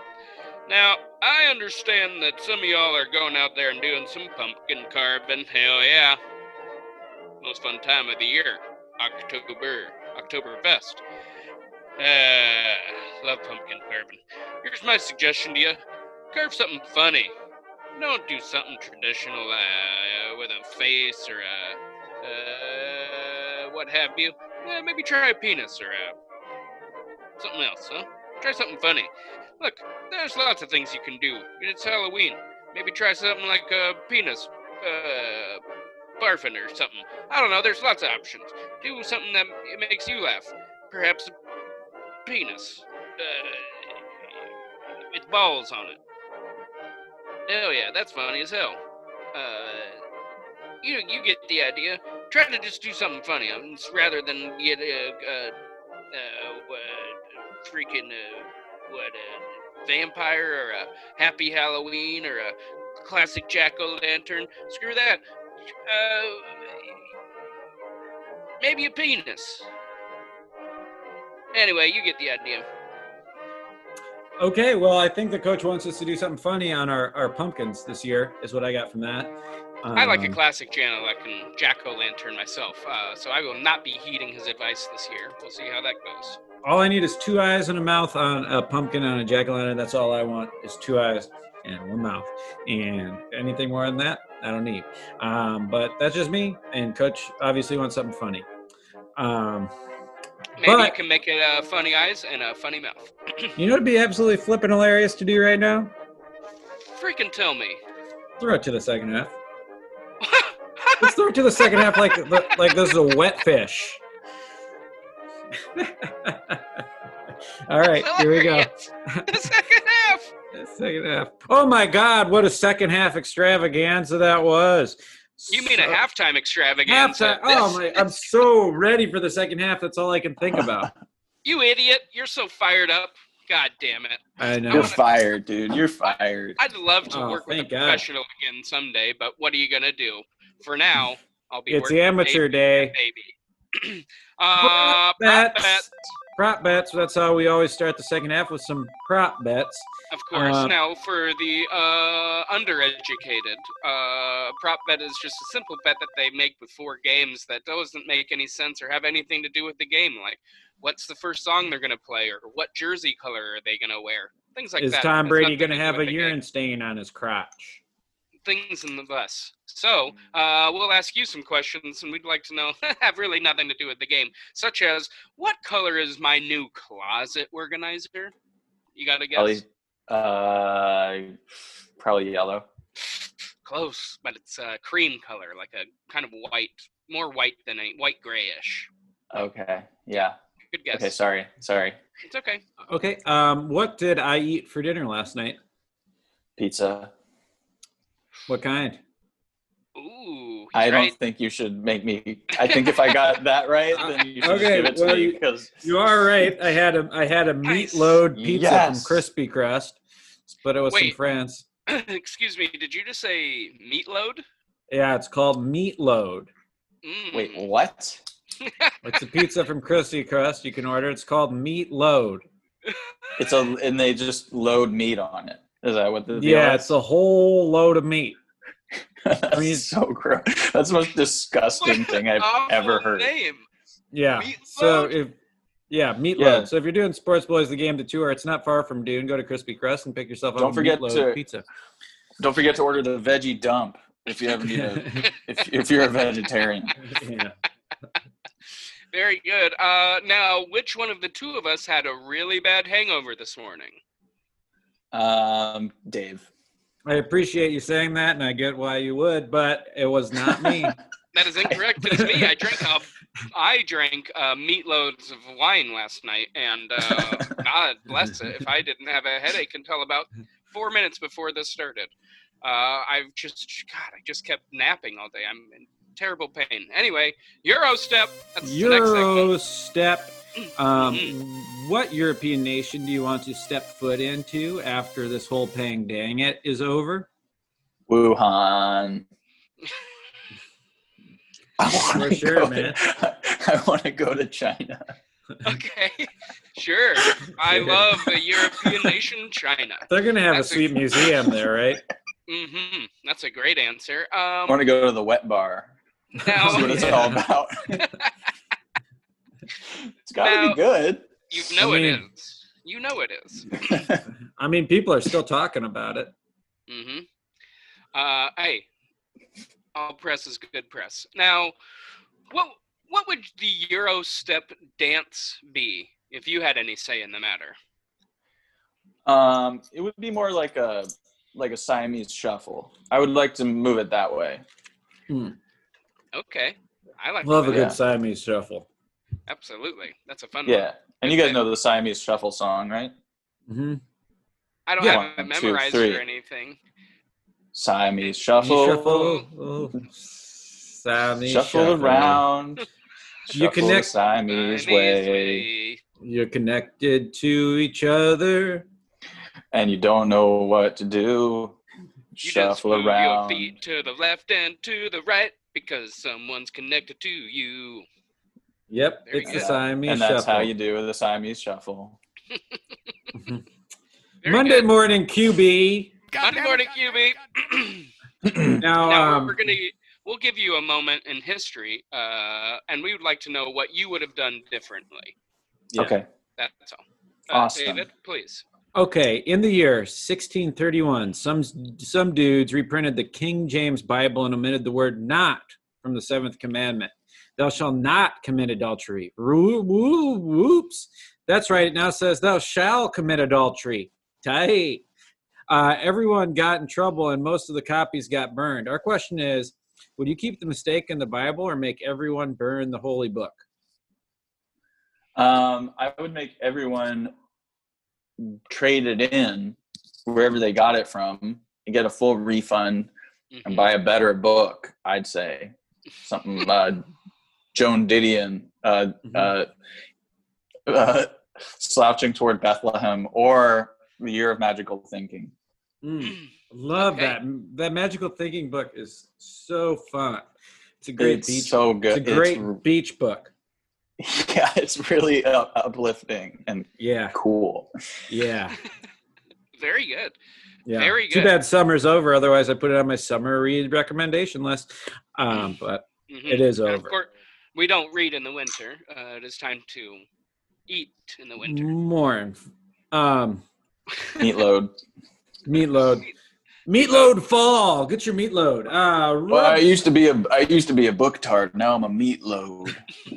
Now, I understand that some of y'all are going out there and doing some pumpkin carving. Hell yeah. Most fun time of the year. October. Oktoberfest. Uh, love pumpkin carving. Here's my suggestion to you carve something funny. Don't do something traditional uh, with a face or a, uh, what have you. Eh, maybe try a penis or a something else, huh? Try something funny. Look, there's lots of things you can do. It's Halloween. Maybe try something like a penis, uh, barfing or something. I don't know. There's lots of options. Do something that makes you laugh. Perhaps a penis, uh, with balls on it. Oh yeah, that's funny as hell. Uh, you you get the idea. Try to just do something funny, um, rather than get a, uh, uh, what, freaking uh, what a vampire or a happy Halloween or a classic jack o' lantern. Screw that. Uh, maybe a penis. Anyway, you get the idea. Okay, well, I think the coach wants us to do something funny on our, our pumpkins this year, is what I got from that. I like a classic channel. Janet can jack o' lantern myself, uh, so I will not be heeding his advice this year. We'll see how that goes. All I need is two eyes and a mouth on a pumpkin on a jack o' lantern. That's all I want is two eyes and one mouth. And anything more than that, I don't need. Um, but that's just me. And coach obviously wants something funny. Um, Maybe you can make it uh, funny eyes and a funny mouth. you know, it'd be absolutely flipping hilarious to do right now. Freaking tell me. Throw it to the second half. Let's throw it to the second half like like this is a wet fish. All right, here we go. Hilarious. the second half. Oh my God, what a second half extravaganza that was. You mean a halftime extravaganza? halftime? Oh my! I'm so ready for the second half. That's all I can think about. You idiot! You're so fired up. God damn it! I know. You're wanna- fired, dude. You're fired. I'd love to Oh, work with a thank God. professional again someday, but what are you gonna do? For now, I'll be. It's working the amateur day. baby. uh, prop Bets. Prop bets. That's how we always start the second half with some prop bets. Of course. Uh, now, for the uh, undereducated, uh, prop bet is just a simple bet that they make before games that doesn't make any sense or have anything to do with the game. Like, what's the first song they're going to play, or what jersey color are they going to wear? Things like Is that. Tom Brady going to have a the game. urine stain on his crotch? Things in the bus. So, uh, we'll ask you some questions, and we'd like to know have really nothing to do with the game, such as what color is my new closet organizer? You got to guess. Probably, uh, probably yellow. Close, but it's a cream color, like a kind of white, more white than a white grayish. Okay. Yeah. Good guess. Okay. Sorry. Sorry. It's okay. Okay. Um, what did I eat for dinner last night? Pizza. What kind? Ooh, he's I don't think you should make me. I think if I got that right, then you should Okay, give it to well, me because You are right. I had a I had a meat Nice. load pizza Yes. from Crispy Crust, but it was some Wait. friends. Excuse me. Did you just say meat load? Yeah, it's called meat load. Mm. wait, what? It's a pizza from Crispy Crust. You can order. It's called meat load. It's a and they just load meat on it. Is that what the deal Yeah, is? it's a whole load of meat. That's mean- so gross. That's the most disgusting thing I've ever heard. Name. Yeah. Meatloaf? So if yeah, meatloaf. Yeah. So if you're doing Sports Boys the game to tour, it's not far from Dune. Go to Crispy Crust and pick yourself up Don't a forget to- pizza. Don't forget to order the veggie dump if you ever need a if, if you're a vegetarian. yeah. Very good. Uh, now, which one of the two of us had a really bad hangover this morning? Um, Dave. I appreciate you saying that, and I get why you would, but it was not me. That is incorrect. It's me. I drank a, I drank uh, meatloads of wine last night, and uh, God bless it. If I didn't have a headache until about four minutes before this started, uh, I've just God, I just kept napping all day. I'm in terrible pain. Anyway, Euro step. That's the next. Euro step. Um, what European nation do you want to step foot into after this whole pang dang it is over? Wuhan. I For want to sure, go. man. I want to go to China. Okay, sure. I love the European nation, China. They're gonna have That's a a- sweet museum there, right? Mm-hmm. That's a great answer. I Um, want to go to the wet bar. now, See what it's yeah. all about. It's got to be good. you know I mean- is. You know it is. I mean, people are still talking about it. Mm-hmm. Uh, hey, all press is good press. Now, what what would the Euro step dance be if you had any say in the matter? Um, it would be more like a like a Siamese shuffle. I would like to move it that way. Hmm. Okay, I like Love a good Yeah. Siamese shuffle. Absolutely, that's a fun one. Yeah, and you guys know the Siamese shuffle song, right? Mm-hmm. I don't Yeah. have it One, two, memorized three. or anything. Siamese shuffle, Shuffle, oh, Siamese shuffle shuffle. around. You shuffle connect- the Siamese Siamese way, way. You're connected to each other. and you don't know what to do. You just Shuffle move your around. feet to the left and to the right because someone's connected to you. Yep, Very it's the Siamese and that's shuffle. how you do the Siamese shuffle. Monday good. morning, QB. Monday morning, QB. now, now um, we're gonna we'll give you a moment in history, uh, and we would like to know what you would have done differently. yeah. Okay. That's all. Uh, Awesome. David, please. Okay, in the year 1631, some some dudes reprinted the King James Bible and omitted the word "not" from the seventh commandment. Thou shalt not commit adultery. Woo- woo- Whoops. That's right. It now says, "Thou shalt commit adultery." Tight. Uh, everyone got in trouble, and most of the copies got burned. Our question is: Would you keep the mistake in the Bible, or make everyone burn the holy book? Um, I would make everyone trade it in wherever they got it from and get a full refund Mhm. and buy a better book. I'd say something uh, Joan Didion, uh, uh, uh, slouching toward Bethlehem, or the Year of Magical Thinking. Mm. Love Okay. that. That magical thinking book is so fun. It's a great It's beach. so good. it's a great r- beach book. yeah, it's really uh, uplifting and Yeah, cool. yeah, Very good. yeah. Very good. Too bad summer's over. Otherwise, I put it on my summer read recommendation list. Um, but Mhm. it is over. Of course, we don't read in the winter. Uh, it is time to eat in the winter. more. Um, Meat load. meat load. Meat load fall. Get your meat load. Uh, rub, Well, I used to be a I used to be a book tart. Now I'm a meat load.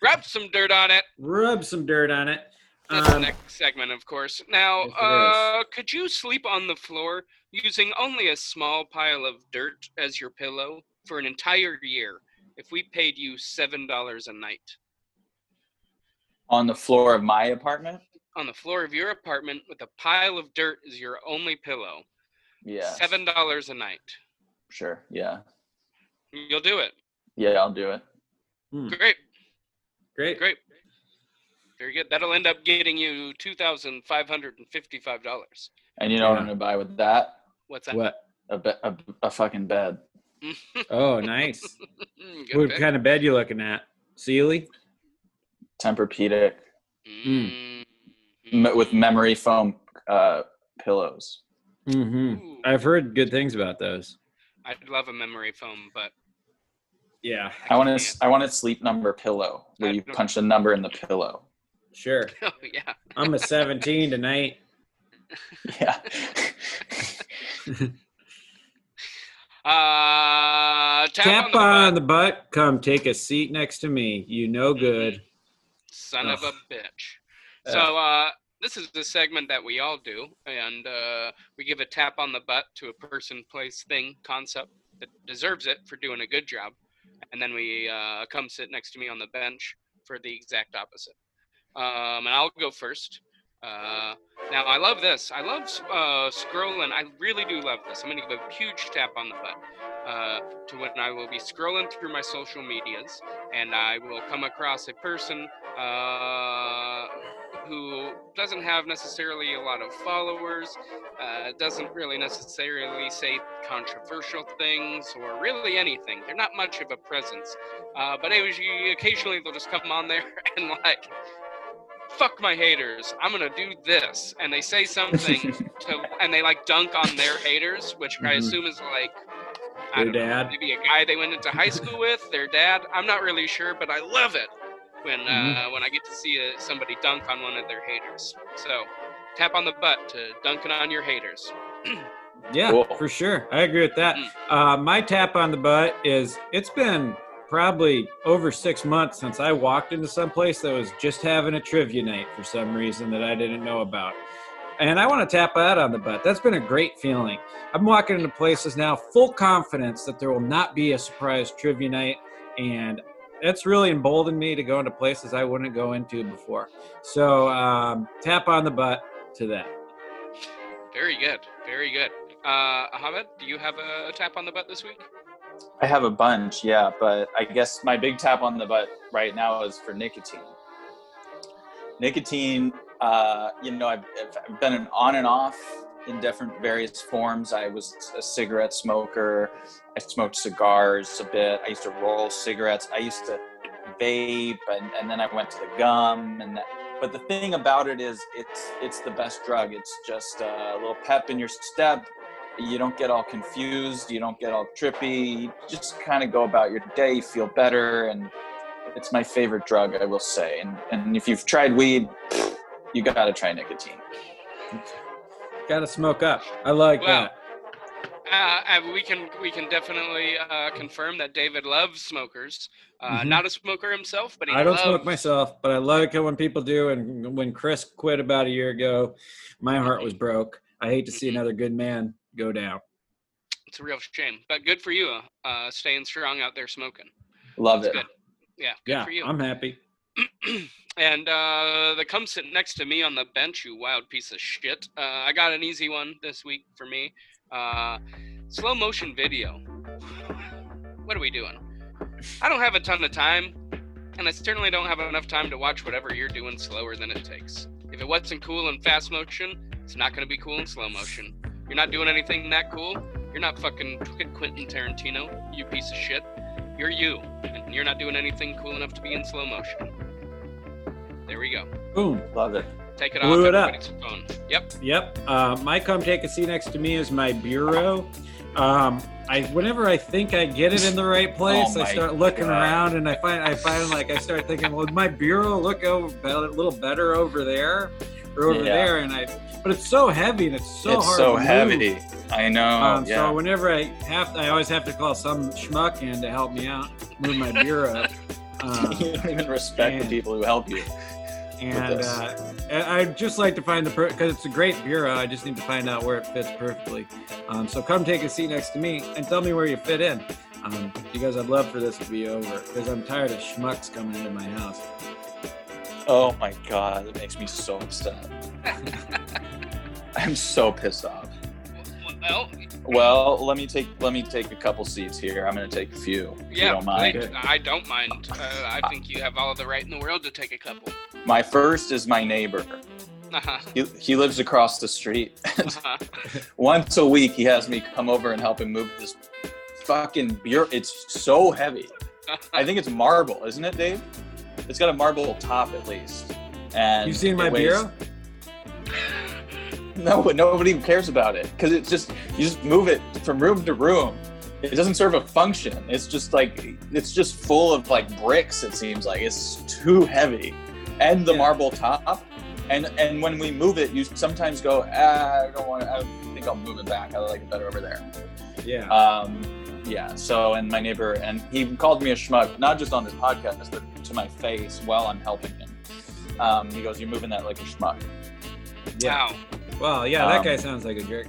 Rub some dirt on it. rub some dirt on it. That's the Um, next segment, of course. Now, Yes, uh, could you sleep on the floor using only a small pile of dirt as your pillow for an entire year if we paid you seven dollars a night On the floor of my apartment. on the floor of your apartment with a pile of dirt as your only pillow? Yeah. Seven dollars a night. Sure. Yeah. You'll do it. Yeah, I'll do it. hmm, Great, great. great. Very good. That'll end up getting you two thousand five hundred and fifty-five dollars. And you know what I'm gonna buy with that? What's that? What? A, be- a, a fucking bed. Oh, nice. What pick. kind of bed you looking at? Sealy? Tempur-Pedic Mm. me- with memory foam uh, pillows. Mm-hmm. Ooh, I've heard good things about those. I'd love a memory foam, but Yeah, I want can't. to. I want a sleep number pillow where I you punch a number in the pillow. sure. Oh yeah. I'm a 17 tonight. Yeah. Uh, tap, Tap on the on butt, the butt. Come take a seat next to me. You no good. son of a Ugh. bitch. So uh, this is the segment that we all do, and uh, we give a tap on the butt to a person, place, thing, concept that deserves it for doing a good job, and then we uh, come sit next to me on the bench for the exact opposite. Um, and I'll go first. Uh, now I love this. I love uh, scrolling. I really do love this. I'm gonna give a huge tap on the butt uh, to when I will be scrolling through my social medias, and I will come across a person uh, who doesn't have necessarily a lot of followers, uh, doesn't really necessarily say controversial things or really anything. They're not much of a presence, uh, but occasionally they'll just come on there and like fuck my haters i'm gonna do this and they say something to and they like dunk on their haters which i Mhm. assume is like I Their don't know, dad. maybe a guy they went into high school with their dad i'm not really sure but i love it when uh, Mhm. when i get to see uh somebody dunk on one of their haters so tap on the butt to dunking on your haters Yeah, Cool. for sure. I agree with that. Mm. Uh, my tap on the butt is it's been probably over six months since I walked into some place that was just having a trivia night for some reason that I didn't know about. And I want to tap that on the butt. That's been a great feeling. I'm walking into places now, full confidence that there will not be a surprise trivia night. And that's really emboldened me to go into places I wouldn't go into before. So um, tap on the butt to that. very good very good uh Ahmed, do you have a, a tap on the butt this week I have a bunch, yeah, but I guess my big tap on the butt right now is for nicotine. Nicotine, uh, you know, I've, I've been an on and off in different various forms. I was a cigarette smoker. I smoked cigars a bit. I used to roll cigarettes. I used to vape, and, and then I went to the gum. And that, but the thing about it is, it's it's the best drug. It's just a little pep in your step you don't get all confused you don't get all trippy you just kind of go about your day you feel better and it's my favorite drug i will say and, and if you've tried weed you gotta try nicotine Got to smoke up. I like Wow. that. Uh, and we can we can definitely uh, confirm that David loves smokers. Uh, Mhm. Not a smoker himself, but he I don't loves, smoke myself, but I like it when people do. And when Chris quit about a year ago, my heart was broke. I hate to see Mhm. another good man go down. It's a real shame, but good for you, uh, staying strong out there smoking. love That's it good. Yeah, good Yeah, for you. I'm happy. and uh, the come sit next to me on the bench, you wild piece of shit. Uh, I got an easy one this week for me. Uh, slow motion video. What are we doing? I don't have a ton of time, and I certainly don't have enough time to watch whatever you're doing slower than it takes. If it wasn't cool in fast motion, it's not going to be cool in slow motion. You're not doing anything that cool. You're not fucking Quentin Tarantino, you piece of shit. You're you, and you're not doing anything cool enough to be in slow motion. There we go. Boom. love it Take it Blew off it up. phone. Yep. Yep. Uh, my come take a seat next to me is my bureau. Um, I whenever I think I get it in the right place, Oh I start looking God. around and I find I find like I start thinking, well, my bureau look over a little better over there or over Yeah. there, and I. But it's so heavy and it's so it's hard. so to move. heavy i know Um, yeah So whenever I have, I always have to call some schmuck in to help me out move my bureau. Um, you don't even respect and- the people who help you and uh, I'd just like to find the because it's a great bureau. I just need to find out where it fits perfectly. Um, so come take a seat next to me and tell me where you fit in, um, because I'd love for this to be over. Because I'm tired of schmucks coming into my house. Oh my god it makes me so upset i'm so pissed off Well, well let me take let me take a couple seats here i'm gonna take a few if you yeah, don't mind please. I don't mind. Uh, I think you have all the right in the world to take a couple. my first is my neighbor Uh-huh. he, he lives across the street Uh-huh. once a week he has me come over and help him move this fucking beer it's so heavy i think it's marble isn't it dave it's got a marble top at least and You seen my weighs- bureau? No, nobody cares about it because it's just you just move it from room to room. It doesn't serve a function. It's just like it's just full of like bricks. It seems like it's too heavy, and the Yeah. marble top. And and when we move it, you sometimes go, ah, I don't want. I think I'll move it back. I like it better over there. Yeah. Um, yeah. So, and my neighbor, and he called me a schmuck, not just on this podcast, but to my face while I'm helping him. Um, he goes, "You're moving that like a schmuck." yeah. Wow. Well, yeah, that Um, guy sounds like a jerk.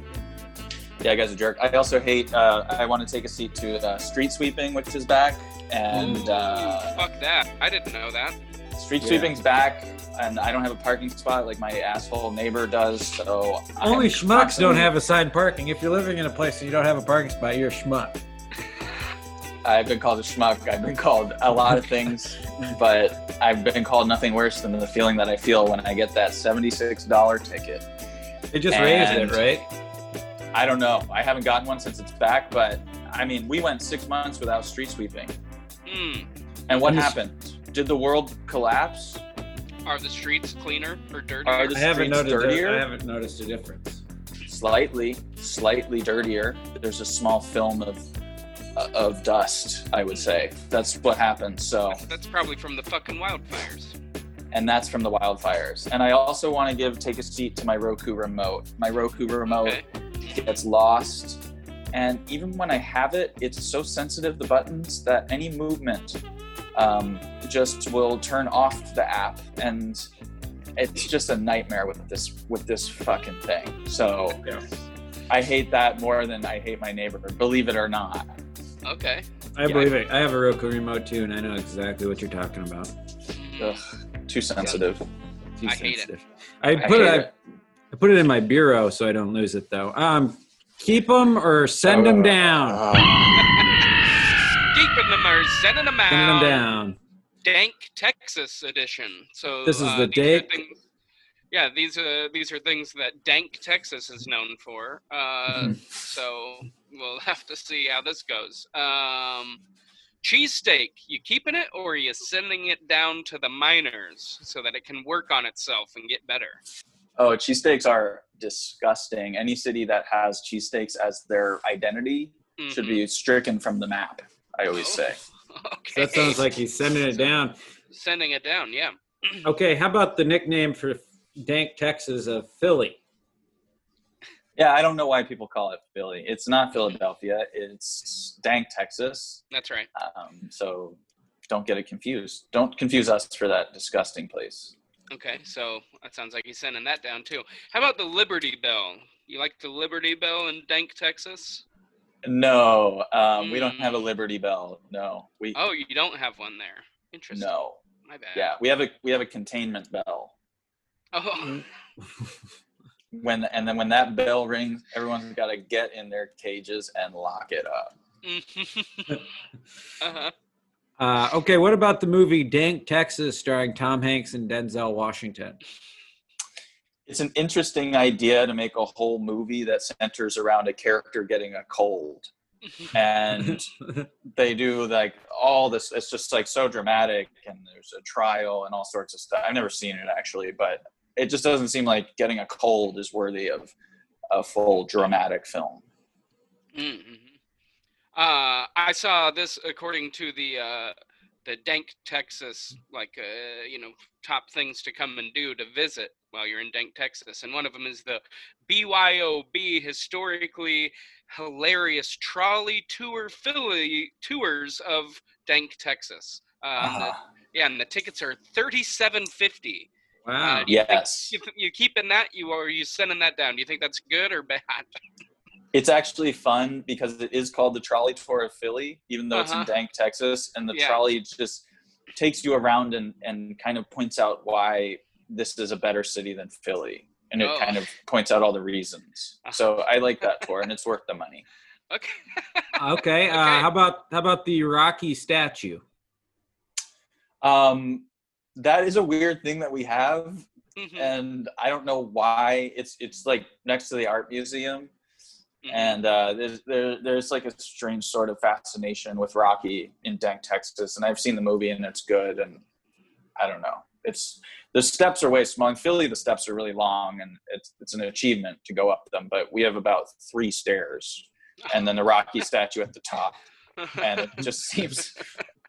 Yeah, guy's a jerk. I also hate. Uh, I want to take a seat to uh, street sweeping, which is back, and Ooh, uh, fuck that. I didn't know that. street Yeah. sweeping's back. And I don't have a parking spot like my asshole neighbor does. So Only I'm schmucks don't constantly- have assigned parking. If you're living in a place and you don't have a parking spot, you're a schmuck. I've been called a schmuck. I've been called a lot of things, but I've been called nothing worse than the feeling that I feel when I get that seventy-six dollar ticket. They just raised it, right? I don't know. I haven't gotten one since it's back, but I mean, we went six months without street sweeping. Hmm. And what just- happened? Did the world collapse? Are the streets cleaner or dirtier? Are the I haven't streets noticed. dirtier? A, I haven't noticed a difference. Slightly, slightly dirtier. There's a small film of of dust. I would say that's what happened. So, That's probably from the fucking wildfires. and that's from the wildfires. And I also want to give take a seat to my Roku remote. My Roku remote Okay. gets lost. And even when I have it, it's so sensitive, the buttons, that any movement um, just will turn off the app. And it's just a nightmare with this with this fucking thing. So Yeah. I hate that more than I hate my neighbor, believe it or not. Okay. I Yeah. believe it. I have a Roku remote too, and I know exactly what you're talking about. Mm, Ugh, too sensitive. Too I hate it. sensitive. I I put hate it. It. I put it in my bureau so I don't lose it though. Um, keep them or send them down. Keeping them or sending them out. Send them down. Dank Texas edition. So This is uh, the these dank- yeah, these are these are things that Dank Texas is known for. Uh, Mm-hmm. so we'll have to see how this goes. Um, cheesesteak, you keeping it or are you sending it down to the miners so that it can work on itself and get better? Oh, cheesesteaks are disgusting. Any city that has cheesesteaks as their identity should Mhm. be stricken from the map. I always say. Okay. That sounds like he's sending it down. sending it down. Yeah. Okay, how about the nickname for Dank Texas of Philly? Yeah, I don't know why people call it Philly. It's not Philadelphia. It's Dank, Texas. That's right. Um, so don't get it confused. Don't confuse us for that disgusting place. Okay, so that sounds like he's sending that down too. How about the Liberty Bell? You like the Liberty Bell in Dank, Texas? No, um, we don't have a Mm. Liberty Bell. No, we Oh, you don't have one there. Interesting. no. My bad. Yeah, we have a we have a containment bell. Oh, When and then when that bell rings, everyone's got to get in their cages and lock it up. uh-huh. Uh, okay, what about the movie Dank Texas starring Tom Hanks and Denzel Washington? It's an interesting idea to make a whole movie that centers around a character getting a cold. And they do like all this it's just like so dramatic and there's a trial and all sorts of stuff. I've never seen it actually, but it just doesn't seem like getting a cold is worthy of a full dramatic film. Mm-hmm. Uh, I saw this according to the uh, the Dank, Texas, like uh, you know, top things to come and do to visit while you're in Dank, Texas, and one of them is the BYOB historically hilarious trolley tour Philly tours of Dank, Texas. Uh, and the- Ah, yeah, and the tickets are thirty-seven fifty. Wow. Uh, do you think- yes. You, you keeping that? You are you sending that down? Do you think that's good or bad? It's actually fun because it is called the Trolley Tour of Philly, even though it's Uh-huh. in Dank, Texas, and the Yeah. trolley just takes you around and, and kind of points out why this is a better city than Philly. And it Oh. kind of points out all the reasons. So I like that tour and it's worth the money. Okay. Okay, uh, Okay. how about how about the Rocky statue? Um, that is a weird thing that we have, Mhm, and I don't know why. It's it's like next to the art museum, mhm. and uh, there's there, there's like a strange sort of fascination with Rocky in Dank, Texas, and I've seen the movie and it's good, and I don't know. it's the steps are way small. In Philly, the steps are really long, and it's it's an achievement to go up them. But we have about three stairs, and then the Rocky statue at the top, and it just seems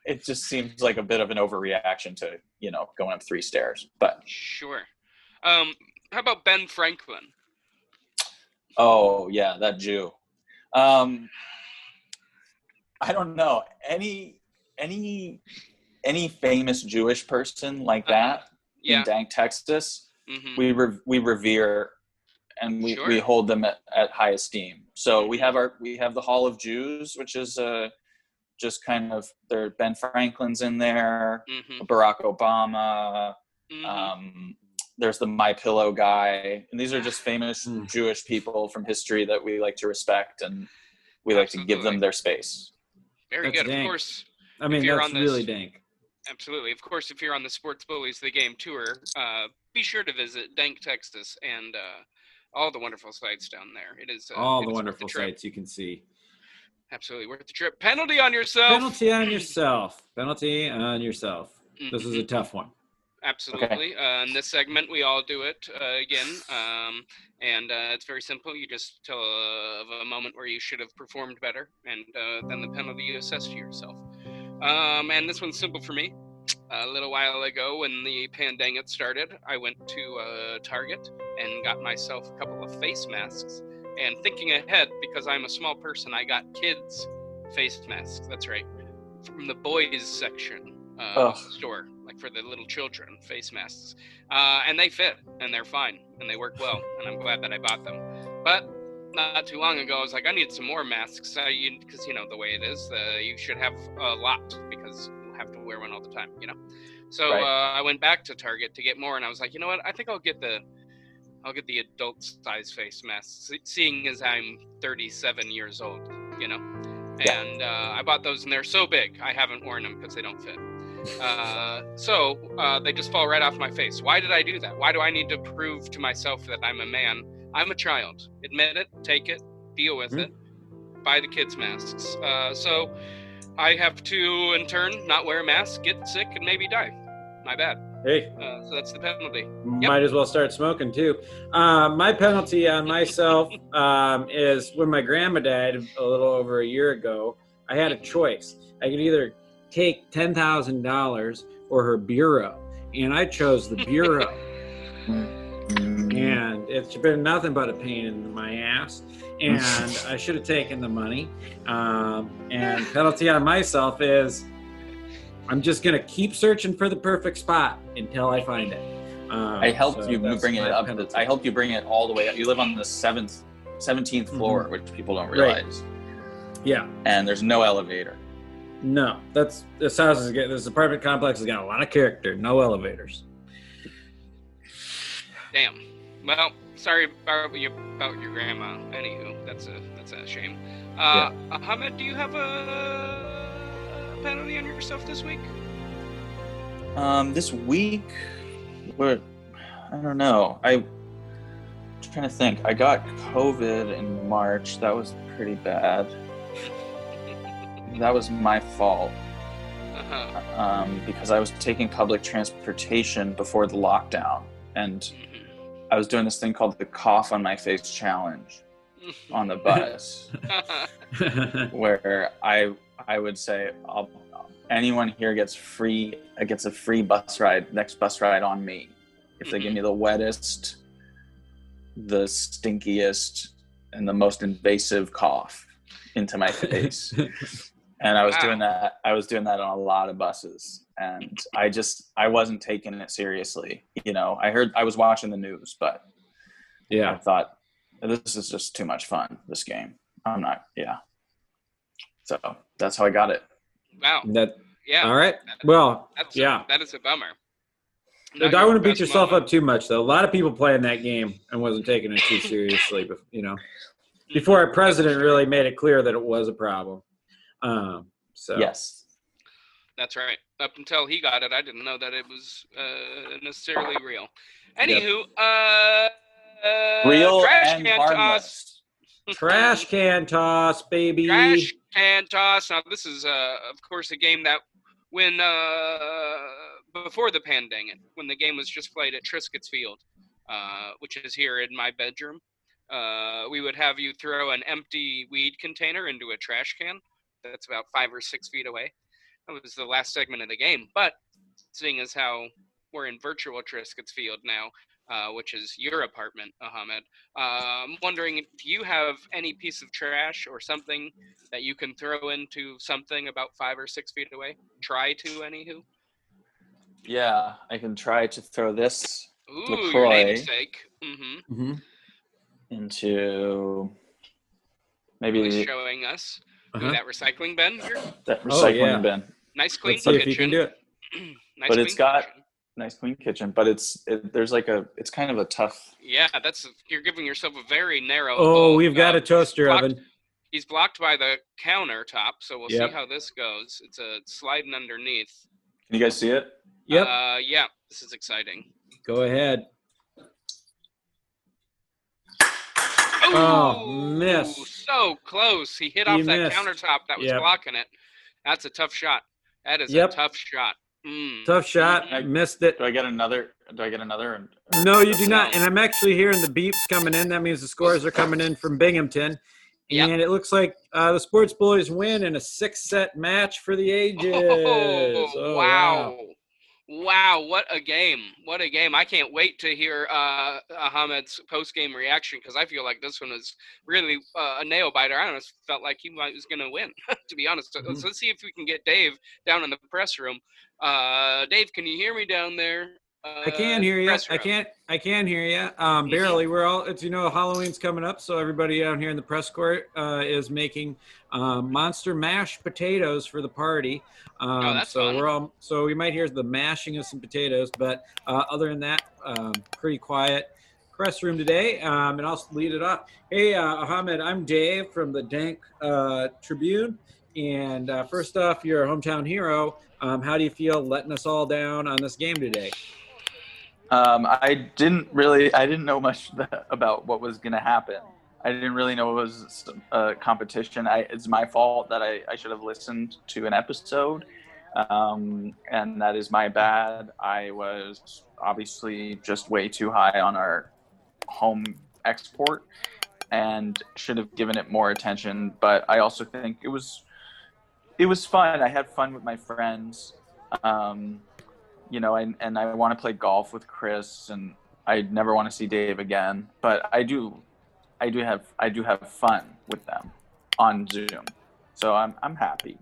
it just seems like a bit of an overreaction to you know going up three stairs. But sure. Um, how about Ben Franklin? Oh yeah, that Jew. Um, I don't know any any any famous Jewish person like Uh-huh. that Yeah. in Dank, Texas. hmm We re- we revere and we, Sure. we hold them at, at high esteem. So we Mm-hmm. have our we have the Hall of Jews, which is uh, just kind of there. Ben Franklin's in there, hmm Barack Obama. hmm Um, there's the My Pillow guy, and these are just famous Hmm. Jewish people from history that we like to respect and we like to give them their space. Very That's good. dank. Of course, I mean, you're that's on this- really dank. absolutely. Of course, if you're on the Sports Bullies the Game tour, uh, be sure to visit Dank, Texas, and uh, all the wonderful sites down there. It is uh, All it the is wonderful trip. sights you can see. Absolutely worth the trip. Penalty on yourself. Penalty on yourself. Penalty on yourself. This is a Mhm. tough one. Absolutely. Uh, in this segment, we all do it uh, again. Um, and uh, it's very simple. You just tell uh, of a moment where you should have performed better, and uh, then the penalty you assess to yourself. Um, and this one's simple for me. A little while ago, when the pandemic started, I went to uh, Target and got myself a couple of face masks. And thinking ahead, because I'm a small person, I got kids' face masks. That's right, from the boys section uh, Ugh. store, like for the little children face masks. Uh, and they fit, and they're fine, and they work well. And I'm glad that I bought them. But not too long ago, I was like, I need some more masks, because you know the way it is. Uh, you should have a lot because you have to wear one all the time, you know. So Right. uh, I went back to Target to get more, and I was like, you know what? I think I'll get the I'll get the adult size face mask, seeing as I'm 37 years old, you know. Yeah. And uh, I bought those, and they're so big. I haven't worn them because they don't fit. Uh, so uh, they just fall right off my face. Why did I do that? Why do I need to prove to myself that I'm a man? I'm a child. Admit it, take it, deal with Hmm. it. Buy the kids' masks. Uh, so I have to, in turn, not wear a mask, get sick, and maybe die. My bad. Hey, Uh, so that's the penalty. might as well start smoking too. Uh, my penalty on myself um, is when my grandma died a little over a year ago. I had a choice. I could either take ten thousand dollars or her bureau, and I chose the bureau. and it's been nothing but a pain in my ass. And I should have taken the money. Um, and penalty on myself is I'm just gonna keep searching for the perfect spot until I find it. Um, I helped so you bring it up. penalty. I helped you bring it all the way up. You live on the seventh, 17th floor, which people don't realize, Yeah, and there's no elevator. no, that's this house is get this apartment complex has got a lot of character. No elevators. Damn. Well, sorry about your about your grandma. Anywho, that's a that's a shame. Uh, Ahmed, do you have a penalty on yourself this week? Um, this week, what? I don't know. I, am trying to think. I got COVID in March. That was pretty bad. That was my fault Uh-huh. um, because I was taking public transportation before the lockdown, and Mhm. I was doing this thing called the cough on my face challenge on the bus. where I I would say I'll, anyone here gets free uh, gets a free bus ride next bus ride on me if they give me the wettest, the stinkiest, and the most invasive cough into my face. and I was Wow. doing that. I was doing that on a lot of buses, and I just I wasn't taking it seriously. You know, I heard I was watching the news, but yeah, I thought this is just too much fun. This game, I'm not. Yeah. So that's how I got it. wow. that Yeah. all right. Well, That's yeah. that is a bummer. I Not don't want to beat yourself moment. up too much, though. A lot of people playing that game and wasn't taking it too seriously. But you know, before our president really made it clear that it was a problem. Um, so Yes. That's right. Up until he got it, I didn't know that it was uh, necessarily real. Anywho, uh, uh, Real trash and can toss. harmless. Trash can toss, baby. Trash can toss. Now, this is, uh, of course, a game that when uh, before the pandemic, when the game was just played at Triscuit's Field, uh, which is here in my bedroom, uh, we would have you throw an empty weed container into a trash can that's about five or six feet away. That was the last segment of the game. But seeing as how we're in virtual Triscuit's Field now, uh, which is your apartment, Ahmed. Uh, I'm wondering if you have any piece of trash or something that you can throw into something about five or six feet away. Try to, anywho. Yeah, I can try to throw this Ooh, LaCroix. your namesake. Mm-hmm. Mm-hmm. into maybe maybe showing us Uh-huh. that recycling bin here. that Oh, recycling yeah. bin. Nice clean Let's see if kitchen. you can do it. nice But it's clean got- kitchen. Nice clean kitchen, but it's it, there's like a it's kind of a tough. Yeah, that's you're giving yourself a very narrow. Oh, goal. we've got Uh, a toaster blocked- oven. He's blocked by the countertop, so we'll Yep. see how this goes. It's a sliding underneath. Can you guys see it? Yep. Uh, yeah, this is exciting. Go ahead. Ooh, Oh, miss. So close. He hit He off that missed. countertop that was Yep. blocking it. That's a tough shot. That is Yep. a tough shot. Mm. Tough shot. I- Missed it. Do I get another? Do I get another? or- No, you do not. And I'm actually hearing the beeps coming in. That means the scores are coming in from Binghamton. Yep. And it looks like uh, the Sports Boys win in a six set match for the ages. Oh, Oh, wow. Wow, what a game. What a game. I can't wait to hear uh, Ahmed's post game reaction because I feel like this one was really uh, a nail biter. I almost felt like he was going to win, to be honest. So Let's, see if we can get Dave down in the press room. Uh, Dave, can you hear me down there? Uh, I can hear you. I can't. I can hear you. Um, Mhm. barely. We're all. It's you know Halloween's coming up, so everybody down here in the press court uh, is making um, monster mashed potatoes for the party. Um, Oh, so fun. we're all. So we might hear the mashing of some potatoes, but uh, other than that, um, pretty quiet press room today. Um, and I'll lead it off. Hey, uh, Ahmed, I'm Dave from the Dank uh, Tribune. And uh, first off, you're a hometown hero. Um, how do you feel letting us all down on this game today? Um, I didn't really. I didn't know much about what was going to happen. I didn't really know it was a competition. I, it's my fault that I, I should have listened to an episode, um, and that is my bad. I was obviously just way too high on our home export, and should have given it more attention. But I also think it was it was fun. I had fun with my friends. Um, you know, and, and I want to play golf with Chris, and I never want to see Dave again. But I do, I do have, I do have fun with them on Zoom, so I'm I'm happy.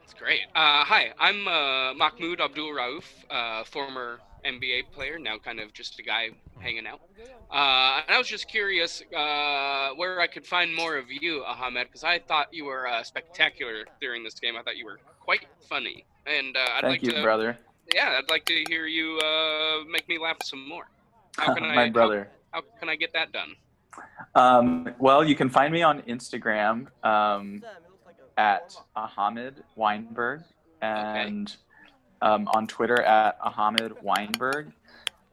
That's great. Uh, hi, I'm uh, Mahmoud Abdul Rauf, uh, former NBA player, now kind of just a guy hanging out. Uh, and I was just curious uh, where I could find more of you, Ahmed, because I thought you were uh, spectacular during this game. I thought you were quite funny, and uh, I'd Thank like you, to, brother. yeah, I'd like to hear you uh, make me laugh some more. How can I, my brother. How, how can I get that done? Um, well, you can find me on Instagram um, at Ahmed Weinberg and um, on Twitter at Ahmed Weinberg,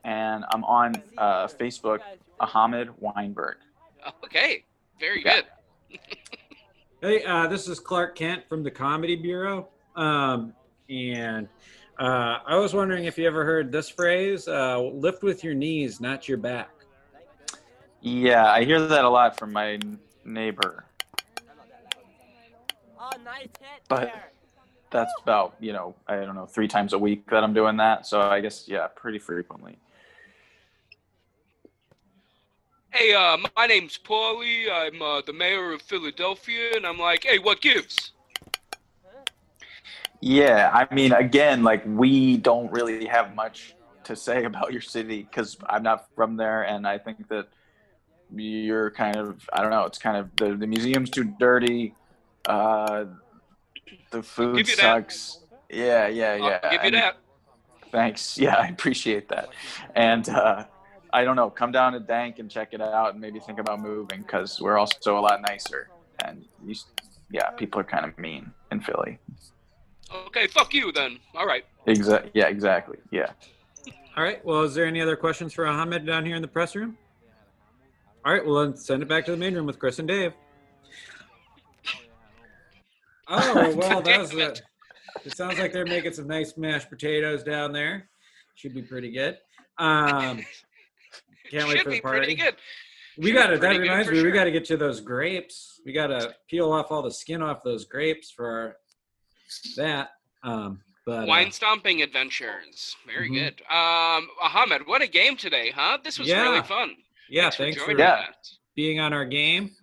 and I'm on uh, Facebook Ahmed Weinberg. Okay, very Yeah. good. Hey, uh, this is Clark Kent from the Comedy Bureau. Um, and uh, I was wondering if you ever heard this phrase uh, lift with your knees, not your back. Yeah, I hear that a lot from my n- neighbor. But that's about, you know, I don't know, three times a week that I'm doing that. So I guess, yeah, pretty frequently. Hey, uh, my name's Paulie. I'm uh, the mayor of Philadelphia, and I'm like, hey, what gives? Yeah, I mean, again, like we don't really have much to say about your city because I'm not from there, and I think that you're kind of, I don't know, it's kind of the the museum's too dirty, uh, the food give you that. sucks. Yeah, yeah, yeah. I'll give you and- that. Thanks. Yeah, I appreciate that. And uh, I don't know, come down to Dank and check it out, and maybe think about moving because we're also a lot nicer. And you, yeah, people are kind of mean in Philly. Okay, fuck you then. All right. Exactly. Yeah, exactly. Yeah. All right. Well, is there any other questions for Ahmed down here in the press room? All right. Well, then send it back to the main room with Chris and Dave. Oh well, that was a, it. It sounds like they're making some nice mashed potatoes down there. Should be pretty good. Um, can't wait Should for the be pretty party. good. We got to. That reminds me. We got to get you those grapes. We got to peel off all the skin off those grapes for our, that. Um, but uh, Wine stomping adventures. Very Mhm. good. Um, Ahmed, what a game today, huh? This was Yeah. really fun. Yeah, thanks, thanks for for Yeah. being on our game.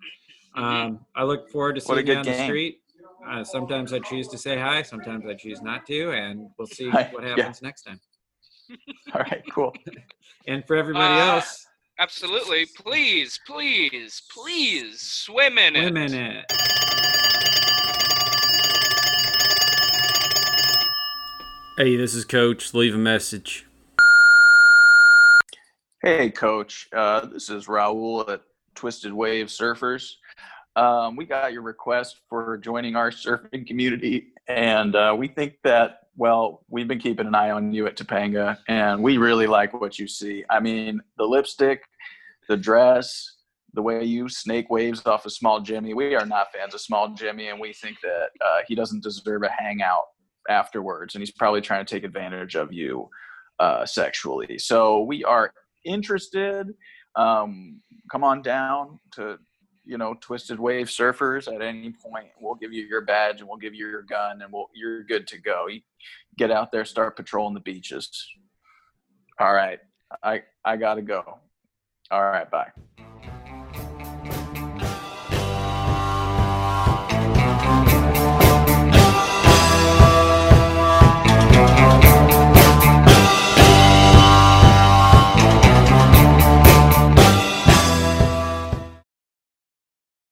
Mhm. Um, I look forward to seeing you good on the street. Uh, sometimes I choose to say hi. Sometimes I choose not to, and we'll see Hi. what Yeah. happens next time. All right, cool. And for everybody Uh, else, Absolutely. Please, please, please swim in it. swim in it. Hey, this is Coach. Leave a message. Hey, Coach. Uh, this is Raul at Twisted Wave Surfers. Um, we got your request for joining our surfing community, and uh, we think that, well, we've been keeping an eye on you at Topanga, and we really like what you see. I mean, the lipstick, the dress, the way you snake waves off of Small Jimmy. We are not fans of Small Jimmy, and we think that uh, he doesn't deserve a hangout afterwards, and he's probably trying to take advantage of you uh, sexually. So we are interested, um, come on down to you know Twisted Wave Surfers at any point. We'll give you your badge and we'll give you your gun and we'll you're good to go. You get out there, start patrolling the beaches. All right, I I gotta go. All right, bye.